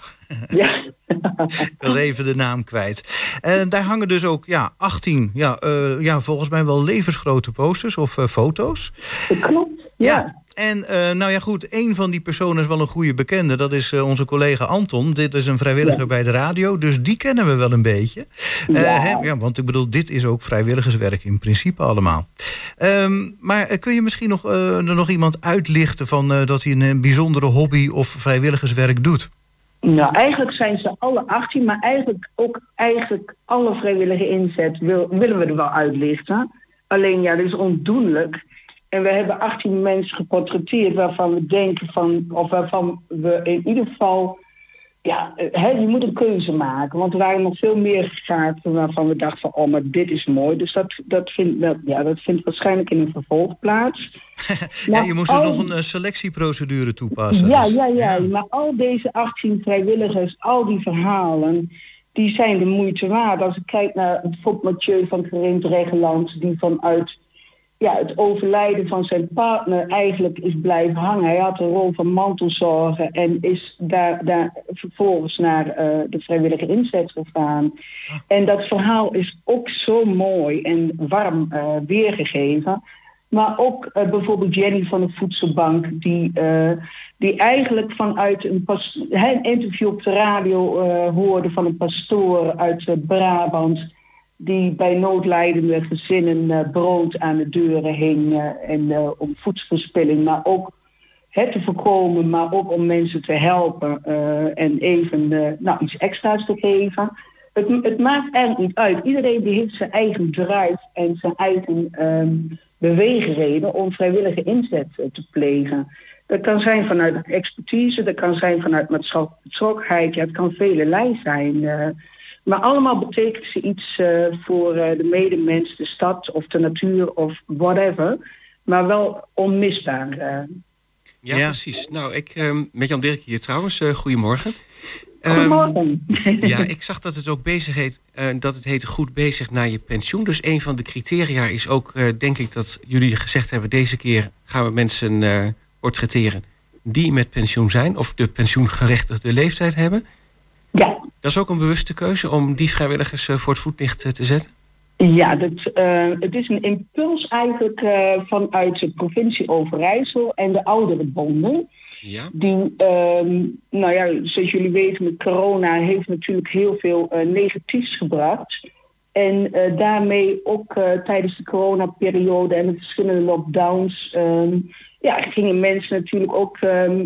Ja. ik was even de naam kwijt. En daar hangen dus ook ja, 18, ja, ja, volgens mij wel levensgrote posters of foto's. Klopt, ja. En uh, nou ja, goed, een van die personen is wel een goede bekende. Dat is uh, onze collega Anton. Dit is een vrijwilliger ja. bij de radio, dus die kennen we wel een beetje. Uh, ja. Hè, ja, want ik bedoel, dit is ook vrijwilligerswerk in principe allemaal. Um, maar kun je misschien nog, er nog iemand uitlichten van dat hij een bijzondere hobby of vrijwilligerswerk doet? Nou, eigenlijk zijn ze alle 18, maar eigenlijk ook eigenlijk alle vrijwillige inzet wil, willen we er wel uitlichten. Alleen ja, dat is ondoenlijk. En we hebben 18 mensen geportretteerd waarvan we denken van, of waarvan we in ieder geval, ja, hè, je moet een keuze maken. Want er waren nog veel meer kaarten waarvan we dachten van, oh, maar dit is mooi. Dus dat, dat, vindt, dat, ja, dat vindt waarschijnlijk in een vervolg plaats. je moest dus nog een selectieprocedure toepassen. Ja, dus. ja, ja, ja, maar al deze 18 vrijwilligers, al die verhalen, die zijn de moeite waard. Als ik kijk naar het Fop Mathieu van Gereemd Regeland, die vanuit ja, het overlijden van zijn partner eigenlijk is blijven hangen. Hij had een rol van mantelzorgen en is daar, daar vervolgens naar uh, de vrijwillige inzet gegaan. En dat verhaal is ook zo mooi en warm uh, weergegeven. Maar ook uh, bijvoorbeeld Jenny van de Voedselbank, die, die eigenlijk vanuit een, pas, een interview op de radio hoorde van een pastoor uit Brabant die bij noodlijdende gezinnen uh, brood aan de deuren hing uh, en uh, om voedselverspilling, maar ook het te voorkomen, maar ook om mensen te helpen en even nou, iets extra's te geven. Het, het, maakt eigenlijk niet uit. Iedereen die heeft zijn eigen drive en zijn eigen um, beweegreden om vrijwillige inzet te plegen. Dat kan zijn vanuit expertise, dat kan zijn vanuit maatschappelijkheid, ja, het kan vele zijn. Maar allemaal betekent ze iets uh, voor uh, de medemens, de stad of de natuur of whatever. Maar wel onmisbaar. Uh. Ja, ja, precies. Nou, ik met Jan Dirk hier trouwens. goedemorgen. Goedemorgen. Um, ja, ik zag dat het ook bezig heet, dat het heet goed bezig naar je pensioen. Dus een van de criteria is ook, denk ik, dat jullie gezegd hebben... deze keer gaan we mensen portretteren die met pensioen zijn... of de pensioengerechtigde leeftijd hebben... Ja. Dat is ook een bewuste keuze om die vrijwilligers voor het voetlicht te zetten? Ja, dat, uh, het is een impuls eigenlijk uh, vanuit de provincie Overijssel en de ouderenbonden. Ja. Die, uh, nou ja, zoals jullie weten met corona heeft natuurlijk heel veel negatiefs gebracht. En eh, daarmee ook eh, tijdens de coronaperiode en de verschillende lockdowns, ehm, ja, gingen mensen natuurlijk ook, ehm,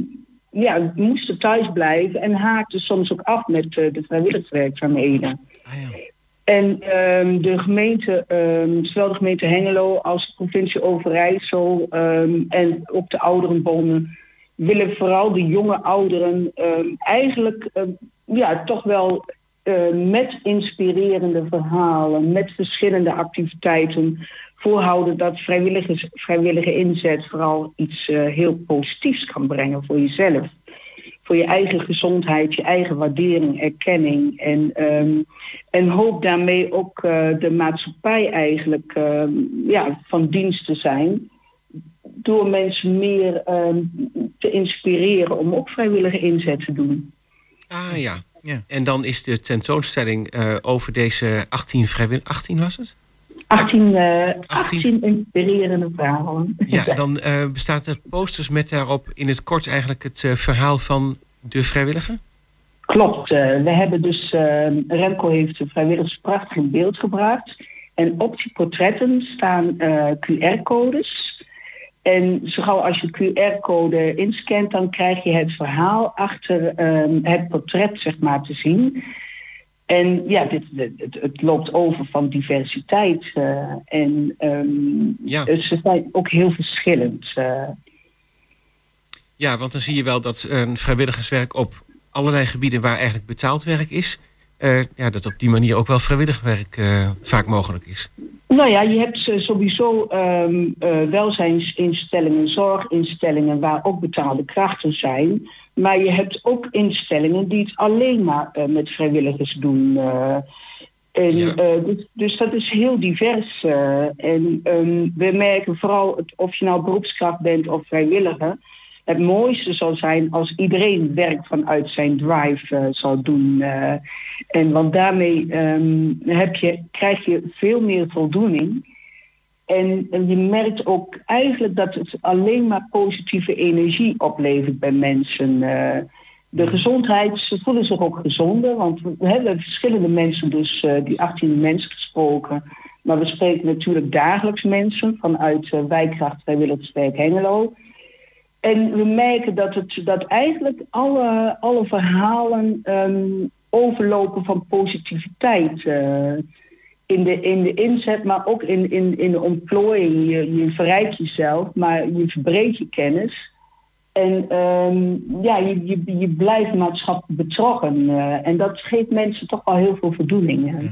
ja, moesten thuis blijven en haakten soms ook af met eh, de vrijwilligerswerkzaamheden. Ah, ja. En ehm, de gemeente, ehm, zowel de gemeente Hengelo als de provincie Overijssel ehm, en ook de ouderenbonden willen vooral de jonge ouderen eigenlijk ja, toch wel eh, met inspirerende verhalen, met verschillende activiteiten voorhouden dat vrijwilligers, vrijwillige inzet vooral iets eh, heel positiefs kan brengen voor jezelf. Voor je eigen gezondheid, je eigen waardering, erkenning. En, ehm, en hoop daarmee ook eh, de maatschappij eigenlijk ehm, ja, van dienst te zijn. Door mensen meer ehm, te inspireren om ook vrijwillige inzet te doen. Ah ja. Ja. En dan is de tentoonstelling eh, over deze 18 vrijwilligers... 18 was het? 18, eh 18. 18 inspirerende verhalen. Ja, dan eh, bestaat er posters met daarop in het kort eigenlijk het eh, verhaal van de vrijwilliger. Klopt. we hebben dus, Remco heeft de vrijwilligers prachtig in beeld gebracht. En op die portretten staan QR-codes. En zo gauw als je QR-code inscant, dan krijg je het verhaal achter ehm, het portret zeg maar te zien. En ja, dit, het, het- loopt over van diversiteit. eh, en ehm, Ja. ze zijn ook heel verschillend. eh. Ja, want dan zie je wel dat een vrijwilligerswerk op allerlei gebieden waar eigenlijk betaald werk is... eh, ja, dat op die manier ook wel vrijwillig werk eh, vaak mogelijk is. Nou ja, je hebt eh, sowieso ehm, eh, welzijnsinstellingen, zorginstellingen waar ook betaalde krachten zijn. Maar je hebt ook instellingen die het alleen maar eh, met vrijwilligers doen. eh. en, Ja. eh, dus, dus dat is heel divers. en ehm, we merken vooral, het, of je nou beroepskracht bent of vrijwilliger, het mooiste zal zijn als iedereen werk vanuit zijn drive zal doen. en want daarmee ehm, heb je, krijg je veel meer voldoening. En, je merkt ook eigenlijk dat het alleen maar positieve energie oplevert bij mensen. eh. de gezondheid, ze voelen zich ook gezonder, want we hebben verschillende mensen, dus eh, die 18 mensen gesproken. Maar we spreken natuurlijk dagelijks mensen vanuit uh, Wijkracht Vrijwilligerswerk Hengelo. En we merken dat, het, dat eigenlijk alle, alle verhalen ehm, overlopen van positiviteit. eh, in, de, in de inzet, maar ook in, in, in de ontplooiing. Je, je verrijkt jezelf, maar je verbreedt je kennis. En ehm, ja, je, je, je blijft maatschappelijk betrokken. eh, en dat geeft mensen toch wel heel veel voldoening.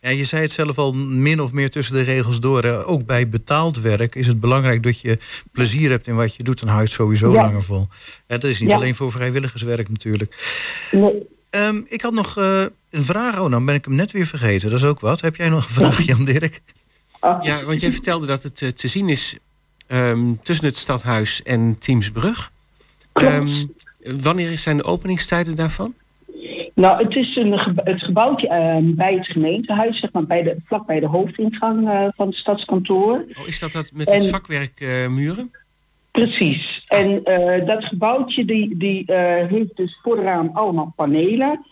Ja, je zei het zelf al min of meer tussen de regels door. hè. Ook bij betaald werk is het belangrijk dat je plezier hebt in wat je doet. Dan hou je het sowieso Ja. langer vol. Hè, dat is niet Ja. alleen voor vrijwilligerswerk natuurlijk. Nee, Ehm, ik had nog eh, een vraag. Oh, dan ben ik hem net weer vergeten. Dat is ook wat. Heb jij nog een vraag, Jan Dirk? Ja, want jij vertelde dat het eh, te zien is ehm, tussen het stadhuis en Teamsbrug. Klopt. Ehm, wanneer zijn de openingstijden daarvan? Nou, het is een het gebouwtje bij het gemeentehuis, zeg maar, bij de, vlak bij de hoofdingang eh, van het stadskantoor. Oh, is dat dat met En- het vakwerkmuren? Precies. En eh, dat gebouwtje die, die eh, heeft dus voor de raam allemaal panelen.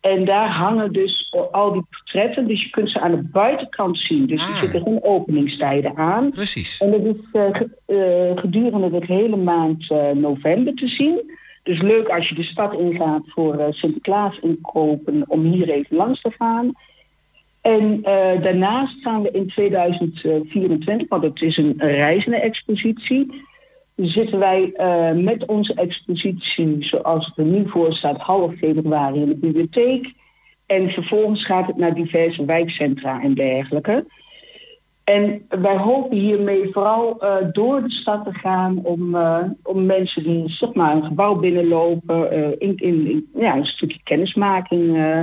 En daar hangen dus al die portretten. Dus je kunt ze aan de buitenkant zien. Dus Ah. er zitten geen openingstijden aan. Precies. En dat is eh, ge- gedurende de hele maand november te zien. Dus leuk als je de stad ingaat voor Sinterklaas inkopen om hier even langs te gaan. En daarnaast gaan we in 2024, want het is een reizende expositie, zitten wij eh, met onze expositie zoals het er nu voor staat half februari in de bibliotheek. En vervolgens gaat het naar diverse wijkcentra en dergelijke. En wij hopen hiermee vooral eh, door de stad te gaan om, eh, om mensen die zeg maar een gebouw binnenlopen, eh, in, in, in- ja, een stukje kennismaking eh,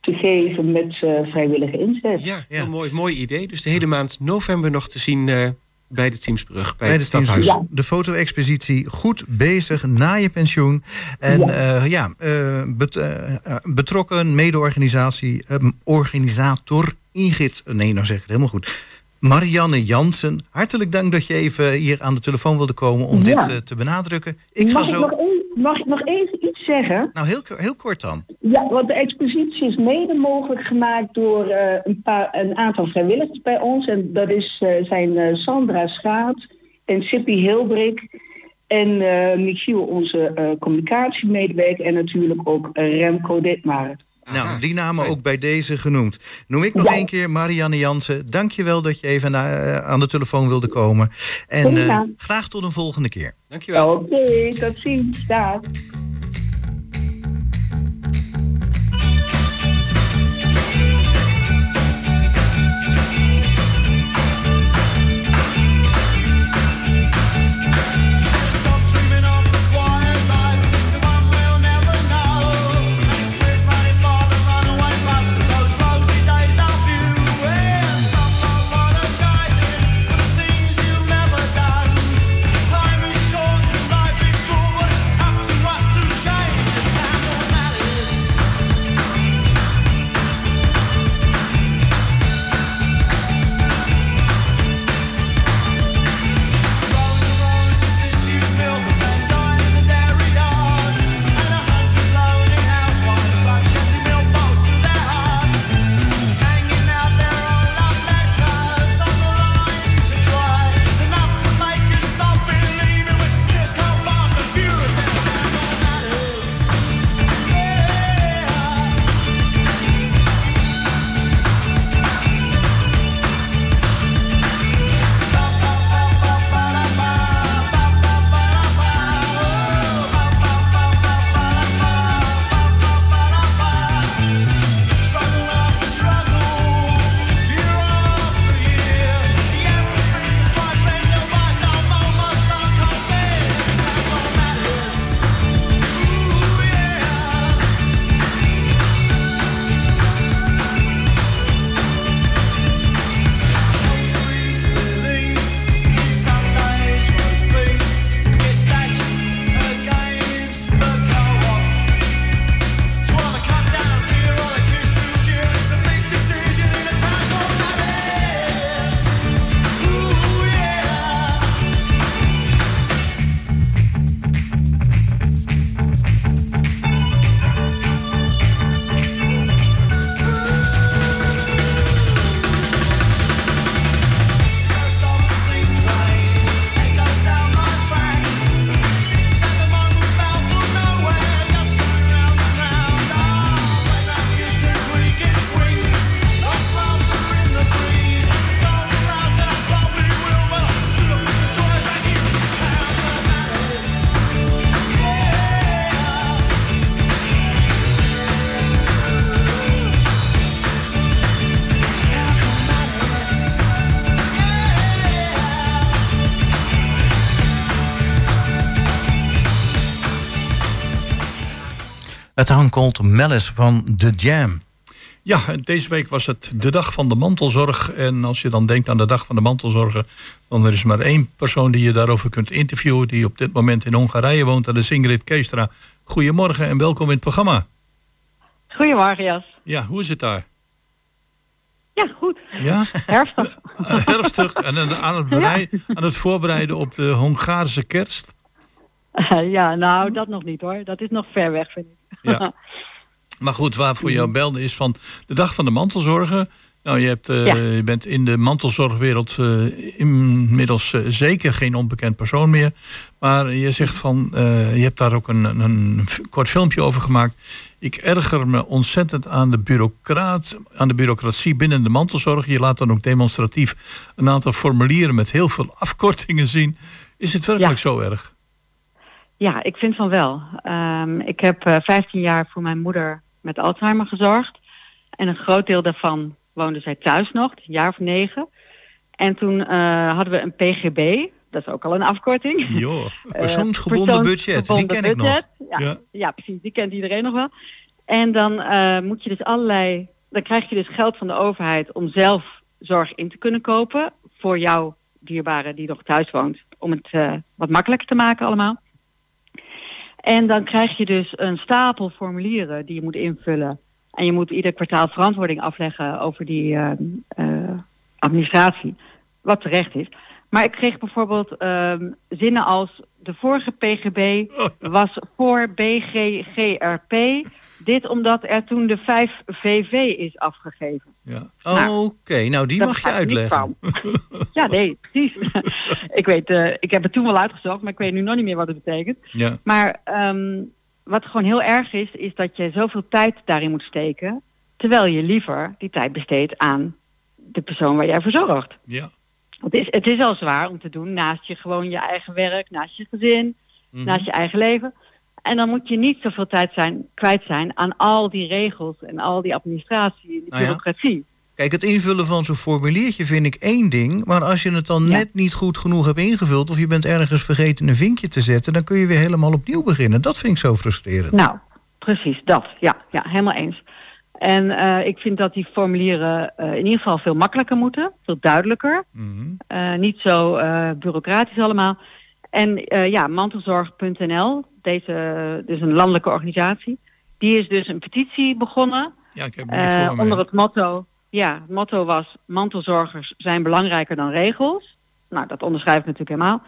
te geven met eh, vrijwillige inzet. Ja, Ja. mooi, mooi idee. Dus de hele maand november nog te zien eh, bij de Teamsbrug, bij, Bij het de stadhuis. Teamsbrug. De foto-expositie goed bezig na je pensioen. En Ja. ja, ja eh, bet- eh, eh, betrokken, mede-organisatie, eh, organisator Ingrid. Nee, nou zeg ik het helemaal goed. Marianne Jansen, hartelijk dank dat je even hier aan de telefoon wilde komen om Ja. dit eh, te benadrukken. Ik ga mag, ik zo. nog een, mag ik nog even iets zeggen? Nou, heel, heel kort dan. Ja, want de expositie is mede mogelijk gemaakt door eh, een, paar, een aantal vrijwilligers bij ons. En dat is, eh, zijn Sandra Schaat en Sippy Hilbrik en Michiel, onze communicatiemedewerker. En natuurlijk ook Remco Nou, die namen ook bij deze genoemd. Noem ik nog Ja. één keer Marianne Jansen. Dank je wel dat je even na- aan de telefoon wilde komen. En eh, graag tot een volgende keer. Dankjewel. Oké, tot ziens. Dag. Het Cold Malice van The Jam. Ja, en deze week was het de dag van de mantelzorg. En als je dan denkt aan de dag van de mantelzorger... dan er is maar één persoon die je daarover kunt interviewen... die op dit moment in Hongarije woont. Dat is Ingrid Keestra. Goedemorgen en welkom in het programma. Goedemorgen, Jas. Ja, hoe is het daar? Ja, goed. Ja, Herfstig. herfstig en aan het, berei- aan het voorbereiden op de Hongaarse kerst. ja, nou, dat nog niet hoor. Dat is nog ver weg, vind ik. Ja. Maar goed, waarvoor je jou belde is van de dag van de mantelzorger. Nou, je, hebt, eh, Ja. je bent in de mantelzorgwereld eh, inmiddels eh, zeker geen onbekend persoon meer. Maar je zegt van, je hebt daar ook een, een kort filmpje over gemaakt. Ik erger me ontzettend aan de, bureaucraat, aan de bureaucratie binnen de mantelzorg. Je laat dan ook demonstratief een aantal formulieren met heel veel afkortingen zien. Is het werkelijk Ja. zo erg? Ja, ik vind van wel. Ehm, ik heb eh 15 jaar voor mijn moeder met Alzheimer gezorgd. En een groot deel daarvan woonde zij thuis nog, een jaar of negen. En toen eh, hadden we een PGB, dat is ook al een afkorting. Jo. Eh, Persoonsgebonden budget, die ken ik nog. budget. Ja, Ja. ja. precies, die kent iedereen nog wel. En dan eh, moet je dus allerlei, dan krijg je dus geld van de overheid om zelf zorg in te kunnen kopen voor jouw dierbare die nog thuis woont. Om het eh, wat makkelijker te maken allemaal. En dan krijg je dus een stapel formulieren die je moet invullen. En je moet ieder kwartaal verantwoording afleggen over die eh, eh, administratie. wat terecht is. Maar ik kreeg bijvoorbeeld ehm, zinnen als de vorige PGB was voor BGGRP. Dit omdat er toen de 5 VV is afgegeven. Ja. Nou, Oké, nou die mag je uitleggen. ja, nee, precies. ik, weet, eh, ik heb het toen wel uitgezocht, maar ik weet nu nog niet meer wat het betekent. Ja. Maar ehm, wat gewoon heel erg is, is dat je zoveel tijd daarin moet steken, terwijl je liever die tijd besteedt aan de persoon waar jij voor zorgt. Ja. Het is, het is al zwaar om te doen naast je gewoon je eigen werk, naast je gezin, Mhm. naast je eigen leven. En dan moet je niet zoveel tijd zijn, kwijt zijn aan al die regels en al die administratie en die Nou ja. bureaucratie. Kijk, het invullen van zo'n formuliertje vind ik één ding. Maar als je het dan Ja. net niet goed genoeg hebt ingevuld... of je bent ergens vergeten een vinkje te zetten... dan kun je weer helemaal opnieuw beginnen. Dat vind ik zo frustrerend. Nou, precies, dat. Ja, ja helemaal eens. En eh, ik vind dat die formulieren eh, in ieder geval veel makkelijker moeten, veel duidelijker. Mhm. Eh, niet zo bureaucratisch allemaal. En ja, mantelzorg.nl, deze dus een landelijke organisatie, die is dus een petitie begonnen ja, ik heb eh, onder het motto. Ja, het motto was mantelzorgers zijn belangrijker dan regels. Nou, dat onderschrijf ik natuurlijk helemaal.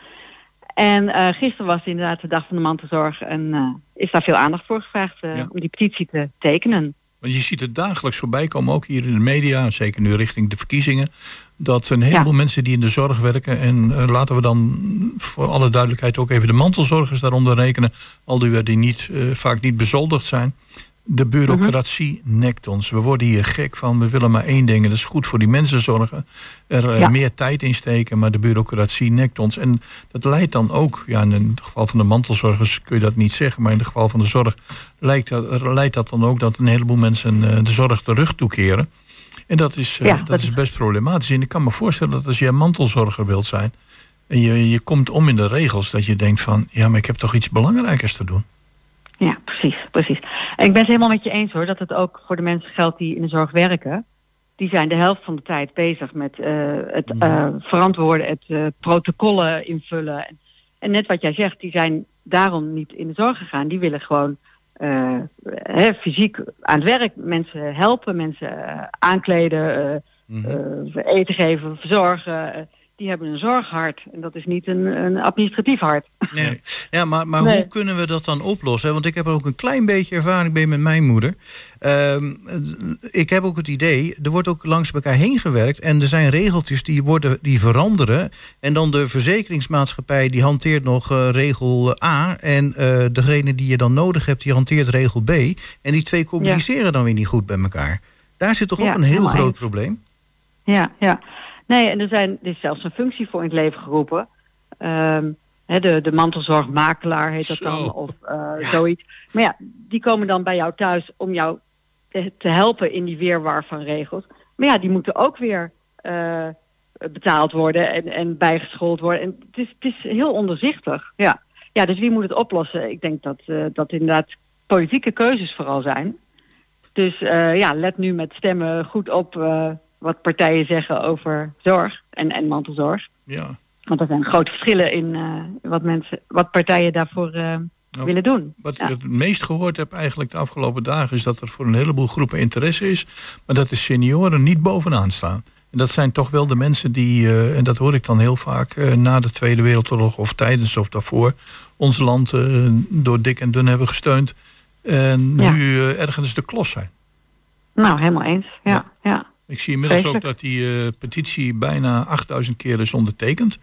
En eh, gisteren was inderdaad de dag van de mantelzorg en eh, is daar veel aandacht voor gevraagd Ja. om die petitie te tekenen. Want je ziet het dagelijks voorbij komen, ook hier in de media, zeker nu richting de verkiezingen, dat een heleboel Ja. mensen die in de zorg werken, en eh, laten we dan voor alle duidelijkheid ook even de mantelzorgers daaronder rekenen, al die die niet, eh, vaak niet bezoldigd zijn. De bureaucratie nekt ons. We worden hier gek van. We willen maar één ding. en Dat is goed voor die mensen zorgen. Er eh, Ja. meer tijd in steken. Maar de bureaucratie nekt ons. En dat leidt dan ook. Ja, in het geval van de mantelzorgers kun je dat niet zeggen. Maar in het geval van de zorg leidt dat, leidt dat dan ook dat een heleboel mensen eh, de zorg de rug toekeren. En dat is, eh, Ja, dat is- best problematisch. En ik kan me voorstellen dat als jij mantelzorger wilt zijn. en je, je komt om in de regels. dat je denkt van. ja, maar ik heb toch iets belangrijkers te doen. Ja, precies, precies. En ik ben het helemaal met je eens hoor, dat het ook voor de mensen geldt die in de zorg werken. Die zijn de helft van de tijd bezig met eh, het eh, verantwoorden, het eh, protocollen invullen. En, net wat jij zegt, die zijn daarom niet in de zorg gegaan. Die willen gewoon hè, fysiek aan het werk mensen helpen, mensen aankleden, eh, eten geven, verzorgen. Die hebben een zorghart en dat is niet een, een administratief hart. Nee. Ja, maar, maar Nee. hoe kunnen we dat dan oplossen? Want ik heb er ook een klein beetje ervaring mee met mijn moeder. Ehm, eh, ik heb ook het idee, er wordt ook langs elkaar heen gewerkt... en er zijn regeltjes die, worden, die veranderen... en dan de verzekeringsmaatschappij die hanteert nog eh, regel A... en eh, degene die je dan nodig hebt, die hanteert regel B... en die twee communiceren dan weer niet goed bij elkaar. Daar zit toch Ja, ook een heel groot probleem? Ja, ja. Nee, en er, zijn, er is zelfs een functie voor in het leven geroepen. Ehm, de, de mantelzorgmakelaar heet dat Zo. dan, of eh, zoiets. Maar ja, die komen dan bij jou thuis om jou te, te helpen in die weerwar van regels. Maar ja, die moeten ook weer eh, betaald worden en, en bijgeschoold worden. En het is, het is heel onderzichtig. Ja. ja, dus wie moet het oplossen? Ik denk dat eh, dat inderdaad politieke keuzes vooral zijn. Dus ja, let nu met stemmen goed op wat partijen zeggen over zorg en, en mantelzorg. Ja. Want er zijn grote verschillen in eh, wat mensen, wat partijen daarvoor eh, Nou, willen doen. Wat Ja. ik het meest gehoord heb eigenlijk de afgelopen dagen... is dat er voor een heleboel groepen interesse is... maar dat de senioren niet bovenaan staan. En dat zijn toch wel de mensen die, eh, en dat hoor ik dan heel vaak... na de Tweede Wereldoorlog of tijdens of daarvoor... ons land door dik en dun hebben gesteund... en Ja. nu ergens de klos zijn. Nou, helemaal eens. Ja, ja. Ik zie inmiddels ook dat die eh, petitie bijna 8000 keer is ondertekend.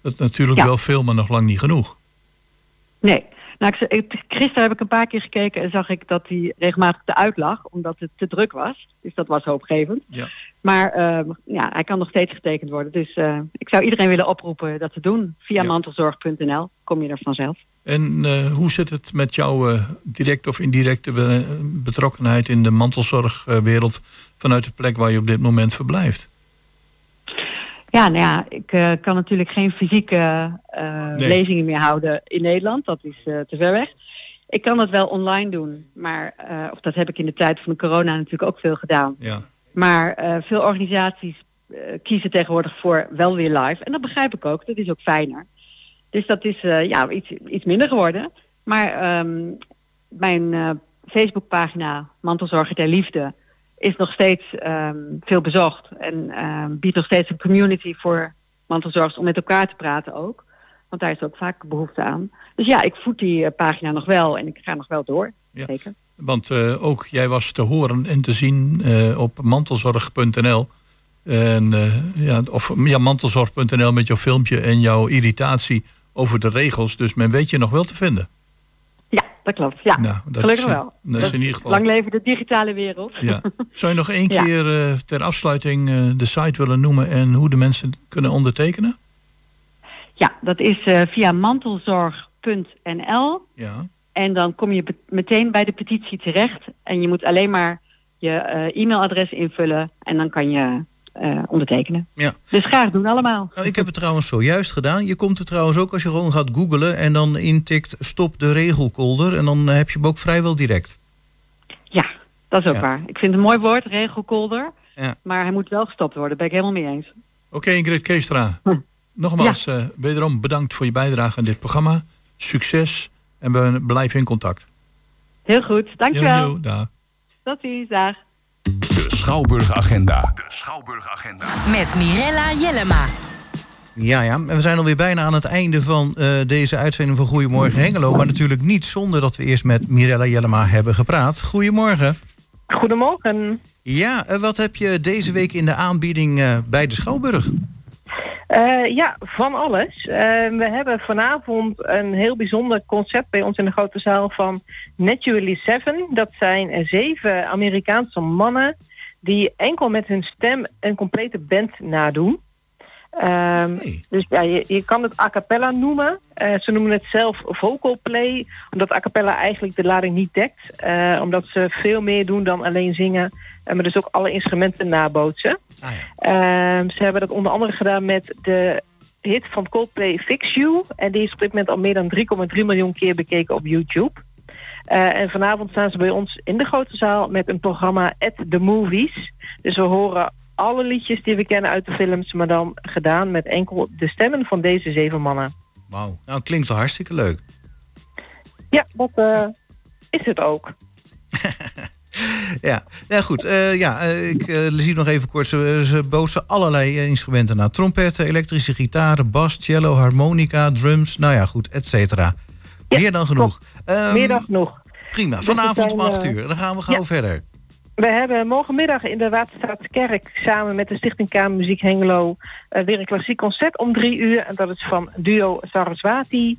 Dat is natuurlijk Ja. wel veel, maar nog lang niet genoeg. Nee. Nou, ik, gisteren heb ik een paar keer gekeken en zag ik dat hij regelmatig te uitlag, omdat het te druk was. Dus dat was hoopgevend. Ja. Maar eh, ja, hij kan nog steeds getekend worden. Dus eh, ik zou iedereen willen oproepen dat te doen. Via Ja. mantelzorg.nl kom je er vanzelf. En eh, hoe zit het met jouw eh, directe of indirecte be- betrokkenheid in de mantelzorgwereld vanuit de plek waar je op dit moment verblijft? Ja, nou ja, ik eh, kan natuurlijk geen fysieke eh, Nee. lezingen meer houden in Nederland. Dat is eh, te ver weg. Ik kan dat wel online doen, maar of dat heb ik in de tijd van de corona natuurlijk ook veel gedaan. Ja. Maar veel organisaties kiezen tegenwoordig voor wel weer live. En dat begrijp ik ook, dat is ook fijner. Dus dat is ja, iets, iets minder geworden. Maar ehm, mijn Facebookpagina Mantelzorger ter Liefde is nog steeds ehm, veel bezocht. En ehm, biedt nog steeds een community voor mantelzorgers om met elkaar te praten ook. Want daar is ook vaak behoefte aan. Dus ja, ik voed die eh, pagina nog wel en ik ga nog wel door. Ja. Zeker. Want eh, ook jij was te horen en te zien eh, op mantelzorg.nl. En, ja, of ja, mantelzorg.nl met jouw filmpje en jouw irritatie over de regels. Dus men weet je nog wel te vinden. Dat klopt. Ja, Nou, dat gelukkig is, wel. dat is in ieder geval- Lang leven de digitale wereld. Ja. Zou je nog één Ja. keer eh, ter afsluiting eh, de site willen noemen en hoe de mensen kunnen ondertekenen? Ja, dat is eh, via mantelzorg.nl. Ja. En dan kom je meteen bij de petitie terecht. En je moet alleen maar je e-mailadres invullen. En dan kan je eh, ondertekenen. Ja. Dus graag doen allemaal. Nou, ik heb het trouwens zojuist gedaan. Je komt er trouwens ook als je gewoon gaat googlen en dan intikt stop de regelkolder. En dan eh, heb je hem ook vrijwel direct. Ja, dat is ook Ja. waar. Ik vind het een mooi woord, regelkolder. Ja. Maar hij moet wel gestopt worden. Daar ben ik helemaal mee eens. Oké, Ingrid Keestra. Nogmaals, eh, wederom bedankt voor je bijdrage aan dit programma. Succes en we blijven in contact. Heel goed, dankjewel. Jo, jo, dag. Tot ziens, dag. De Schouwburg-agenda. Met Mirella Jellema. Ja, ja. En we zijn alweer bijna aan het einde van eh, deze uitzending van Goedemorgen Hengelo. Maar natuurlijk niet zonder dat we eerst met Mirella Jellema hebben gepraat. Goedemorgen. Goedemorgen. Ja, eh, wat heb je deze week in de aanbieding eh, bij de Schouwburg? Eh, ja, van alles. Eh, we hebben vanavond een heel bijzonder concept bij ons in de grote zaal van Naturally Seven. Dat zijn zeven Amerikaanse mannen die enkel met hun stem een complete band nadoen. Ehm, Dus ja, je, je kan het a cappella noemen. Eh, ze noemen het zelf vocal play, omdat a cappella eigenlijk de lading niet dekt. Eh, omdat ze veel meer doen dan alleen zingen, eh, maar dus ook alle instrumenten nabootsen. Ehm, ze hebben dat onder andere gedaan met de hit van Coldplay Fix You. En die is op dit moment al meer dan 3,3 miljoen keer bekeken op YouTube. Eh, en vanavond staan ze bij ons in de grote zaal met een programma At The Movies. Dus we horen alle liedjes die we kennen uit de films, maar dan gedaan met enkel de stemmen van deze zeven mannen. Wauw, nou klinkt wel hartstikke leuk. Ja, dat eh, is het ook. Ja, ja goed. eh, ja, ik zie nog even kort. Ze, ze bootsen allerlei instrumenten na. Trompetten, elektrische gitaren, bas, cello, harmonica, drums. Nou ja, goed, et cetera. Meer dan genoeg. Ehm, Meer dan genoeg. Prima. Dus Vanavond om zijn, 8 eh, uur. Dan gaan we gauw ja. verder. We hebben morgenmiddag in de Waterstaatskerk samen met de Stichting Kamermuziek Hengelo eh, weer een klassiek concert om drie uur. En dat is van duo Saraswati.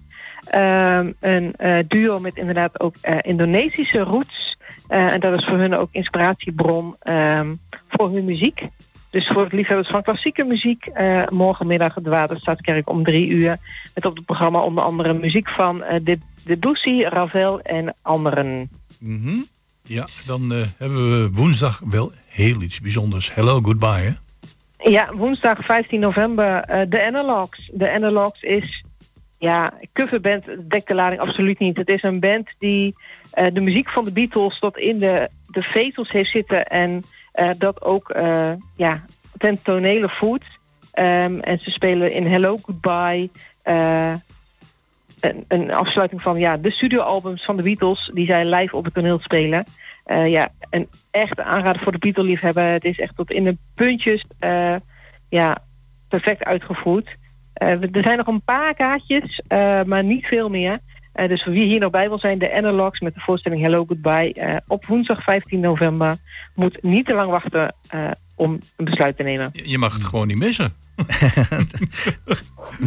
Ehm, een eh, duo met inderdaad ook Indonesische roots. En dat is voor hun ook inspiratiebron ehm, voor hun muziek. Dus voor het liefhebbers van klassieke muziek, eh, morgenmiddag de Waterstaatskerk om drie uur. Met op het programma onder andere muziek van eh, De Debussy, Ravel en anderen. Mhm. Ja, dan eh, hebben we woensdag wel heel iets bijzonders. Hello, goodbye. Hè? Ja, woensdag 15 november, de Analogs. De Analogs is, ja, coverband dekt de lading absoluut niet. Het is een band die de muziek van de Beatles tot in de, de vezels heeft zitten en dat ook eh, ja, ten tonele voert. Ehm, en ze spelen in Hello Goodbye eh, een, een afsluiting van ja, de studioalbums van de Beatles die zij live op het toneel spelen. Eh, ja, een echte aanrader voor de Beatle-liefhebber. Het is echt tot in de puntjes eh, ja, perfect uitgevoerd. Eh, er zijn nog een paar kaartjes, eh, maar niet veel meer. Eh, dus voor wie hier nog bij wil zijn, de Analogs met de voorstelling Hello Goodbye eh, op woensdag 15 november moet niet te lang wachten eh, om een besluit te nemen. Je mag het gewoon niet missen.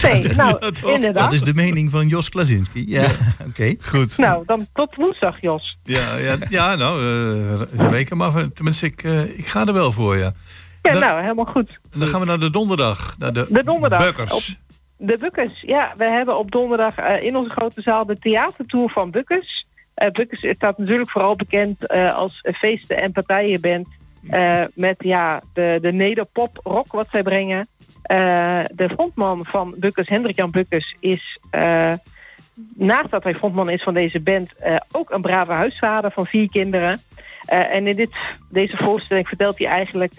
Nee, nou, Ja, toch? inderdaad. Dat is de mening van Jos Klazinski. Ja, oké. Goed. Nou, dan tot woensdag, Jos. Ja, ja, ja nou, eh, reken maar. van- Tenminste, ik, eh, ik ga er wel voor, ja. Ja, Dan- nou, helemaal goed. En dan gaan we naar de donderdag. Naar de, De donderdag. Bukkers. De Bukkers, ja. We hebben op donderdag eh, in onze grote zaal de theatertour van Bukkers. Eh Bukkers staat natuurlijk vooral bekend eh, als feesten- en partijenband. met ja, de, de nederpop rock wat zij brengen. De frontman van Bukkers, Hendrik-Jan Bukkers, is... naast dat hij frontman is van deze band... ook een brave huisvader van vier kinderen. En in dit, deze voorstelling vertelt hij eigenlijk...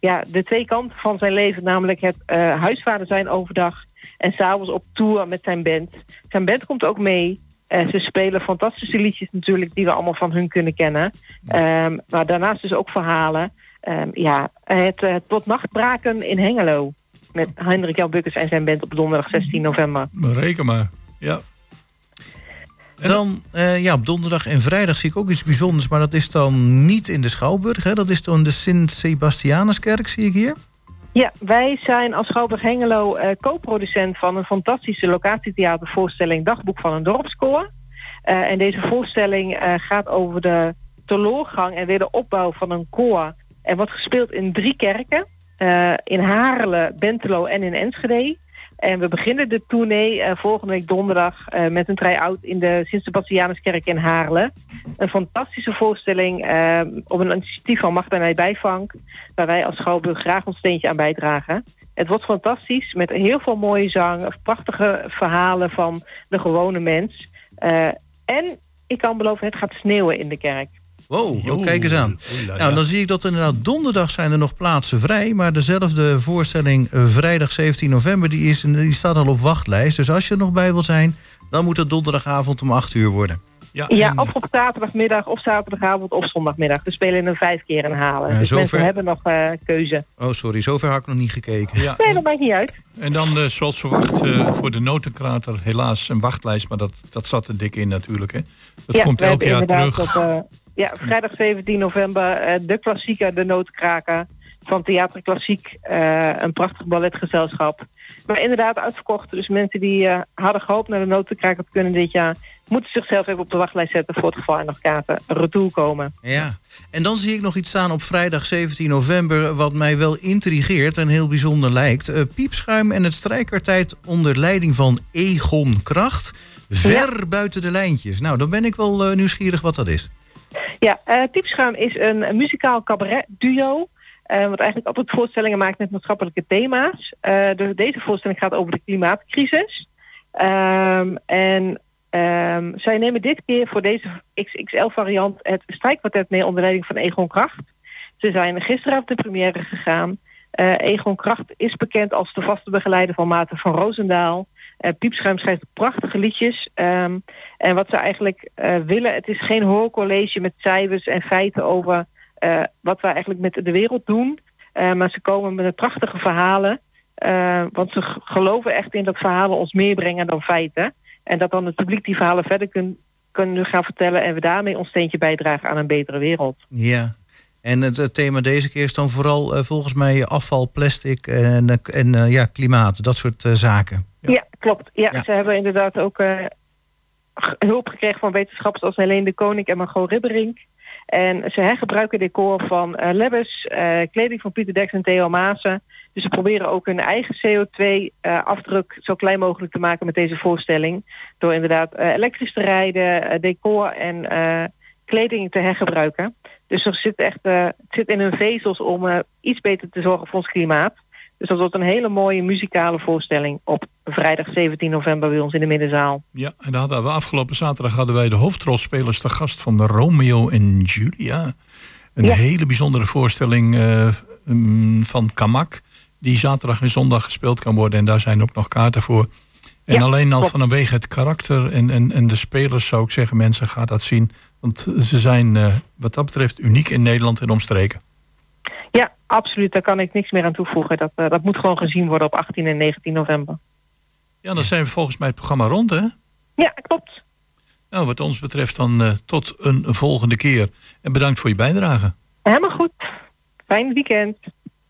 ja, de twee kanten van zijn leven, namelijk het huisvader zijn overdag en s'avonds op tour met zijn band. Zijn band komt ook mee. Eh, ze spelen fantastische liedjes natuurlijk die we allemaal van hun kunnen kennen. Ehm, maar daarnaast dus ook verhalen. Ehm, ja, het, eh, tot nachtbraken in Hengelo. met Hendrik Jan Bukkers en zijn band op donderdag 16 november. Reken maar. Ja. Dan, eh, ja, op donderdag en vrijdag zie ik ook iets bijzonders. Maar dat is dan niet in de Schouwburg. Hè? Dat is dan de Sint-Sebastianuskerk, zie ik hier. Ja, wij zijn als Schouwburg Hengelo eh, co-producent van een fantastische locatietheatervoorstelling Dagboek van een dorpskoor. Eh, en deze voorstelling eh, gaat over de teloorgang en weer de opbouw van een koor. En wordt gespeeld in drie kerken. in Harelen, Bentelo en in Enschede. En we beginnen de tournee eh, volgende week donderdag eh, met een try-out in de Sint-Sebastianuskerk in Haarlem. Een fantastische voorstelling eh, op een initiatief van mij bijvank, waar wij als Schouwburg graag ons steentje aan bijdragen. Het wordt fantastisch met heel veel mooie zang, prachtige verhalen van de gewone mens. En ik kan beloven, het gaat sneeuwen in de kerk. Wow, oh, kijk eens aan. Nou, dan zie ik dat inderdaad donderdag zijn er nog plaatsen vrij. Maar dezelfde voorstelling eh, vrijdag 17 november, die, is, die staat al op wachtlijst. Dus als je er nog bij wilt zijn, dan moet het donderdagavond om 8 uur worden. Ja, Ja, of op zaterdagmiddag of zaterdagavond of zondagmiddag. We spelen er vijf keer in Halen. Ja, dus zover- mensen hebben nog eh, keuze. Oh, sorry, zover had ik nog niet gekeken. Ja. Nee, dat maakt niet uit. En dan eh, zoals verwacht eh, voor de notenkrater helaas een wachtlijst. Maar dat, dat zat er dik in natuurlijk. Hè. Dat ja, komt elk jaar terug. Op, ja, vrijdag 17 november eh, de klassieker, de noodkraker van Theater Klassiek. eh, een prachtig balletgezelschap. Maar inderdaad uitverkocht. Dus mensen die eh, hadden gehoopt naar de noodkraker te kunnen dit jaar... moeten zichzelf even op de wachtlijst zetten voor het geval er nog kaarten retour komen. Ja, en dan zie ik nog iets staan op vrijdag 17 november... wat mij wel intrigeert en heel bijzonder lijkt. Piepschuim en het strijkertijd onder leiding van Egon Kracht... ver buiten de lijntjes. Nou, dan ben ik wel nieuwsgierig wat dat is. Ja, Piepschuim is een, muzikaal cabaret duo. eh, wat eigenlijk altijd voorstellingen maakt met maatschappelijke thema's. Eh, dus deze voorstelling gaat over de klimaatcrisis. Ehm, en ehm, zij nemen dit keer voor deze XXL variant het strijkkwartet mee onder leiding van Egon Kracht. Ze zijn gisteravond de première gegaan. Eh, Egon Kracht is bekend als de vaste begeleider van Maarten van Roosendaal. Eh Piepschuim schrijft prachtige liedjes. Ehm, en wat ze eigenlijk eh, willen, het is geen hoorcollege met cijfers en feiten over eh, wat we eigenlijk met de wereld doen. Maar ze komen met prachtige verhalen. Want ze geloven echt in dat verhalen ons meer brengen dan feiten. En dat dan het publiek die verhalen verder kun- kunnen gaan vertellen. En we daarmee ons steentje bijdragen aan een betere wereld. Ja. En het, thema deze keer is dan vooral volgens mij afval, plastic en, en ja, klimaat. Dat soort zaken. Ja, klopt. Ja, Ja. ze hebben inderdaad ook eh, hulp gekregen van wetenschappers als Helene de Koning en Margot Ribberink. En ze hergebruiken decor van eh Lebbes, eh, kleding van Pieter Dex en Theo Maassen. Dus ze proberen ook hun eigen CO2-afdruk zo klein mogelijk te maken met deze voorstelling. Door inderdaad elektrisch te rijden, decor en kleding te hergebruiken. Dus er zit echt, het zit in hun vezels om iets beter te zorgen voor ons klimaat. Dus dat wordt een hele mooie muzikale voorstelling op vrijdag 17 november bij ons in de middenzaal. Ja, en dan hadden we afgelopen zaterdag hadden wij de hoofdrolspelers te gast van de Romeo en Julia. Een Ja. hele bijzondere voorstelling eh, mm, van Kamak. Die zaterdag en zondag gespeeld kan worden. En daar zijn ook nog kaarten voor. En Ja, alleen al vanwege het karakter en, en, en de spelers zou ik zeggen, mensen gaat dat zien. Want ze zijn eh, wat dat betreft uniek in Nederland en omstreken. Ja, absoluut. Daar kan ik niks meer aan toevoegen. Dat, eh, dat moet gewoon gezien worden op 18 en 19 november. Ja, dan zijn we volgens mij het programma rond, hè? Ja, klopt. Nou, wat ons betreft dan eh, tot een volgende keer. En bedankt voor je bijdrage. Helemaal goed. Fijn weekend.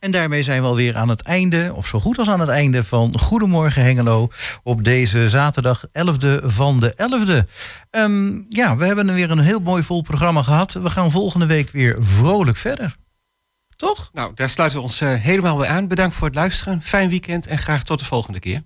En daarmee zijn we alweer aan het einde, of zo goed als aan het einde van Goedemorgen Hengelo. Op deze zaterdag 11e van de 11e. Ehm, ja, we hebben weer een heel mooi vol programma gehad. We gaan volgende week weer vrolijk verder. Toch? Nou, daar sluiten we ons eh, helemaal bij aan. Bedankt voor het luisteren. Fijn weekend en graag tot de volgende keer.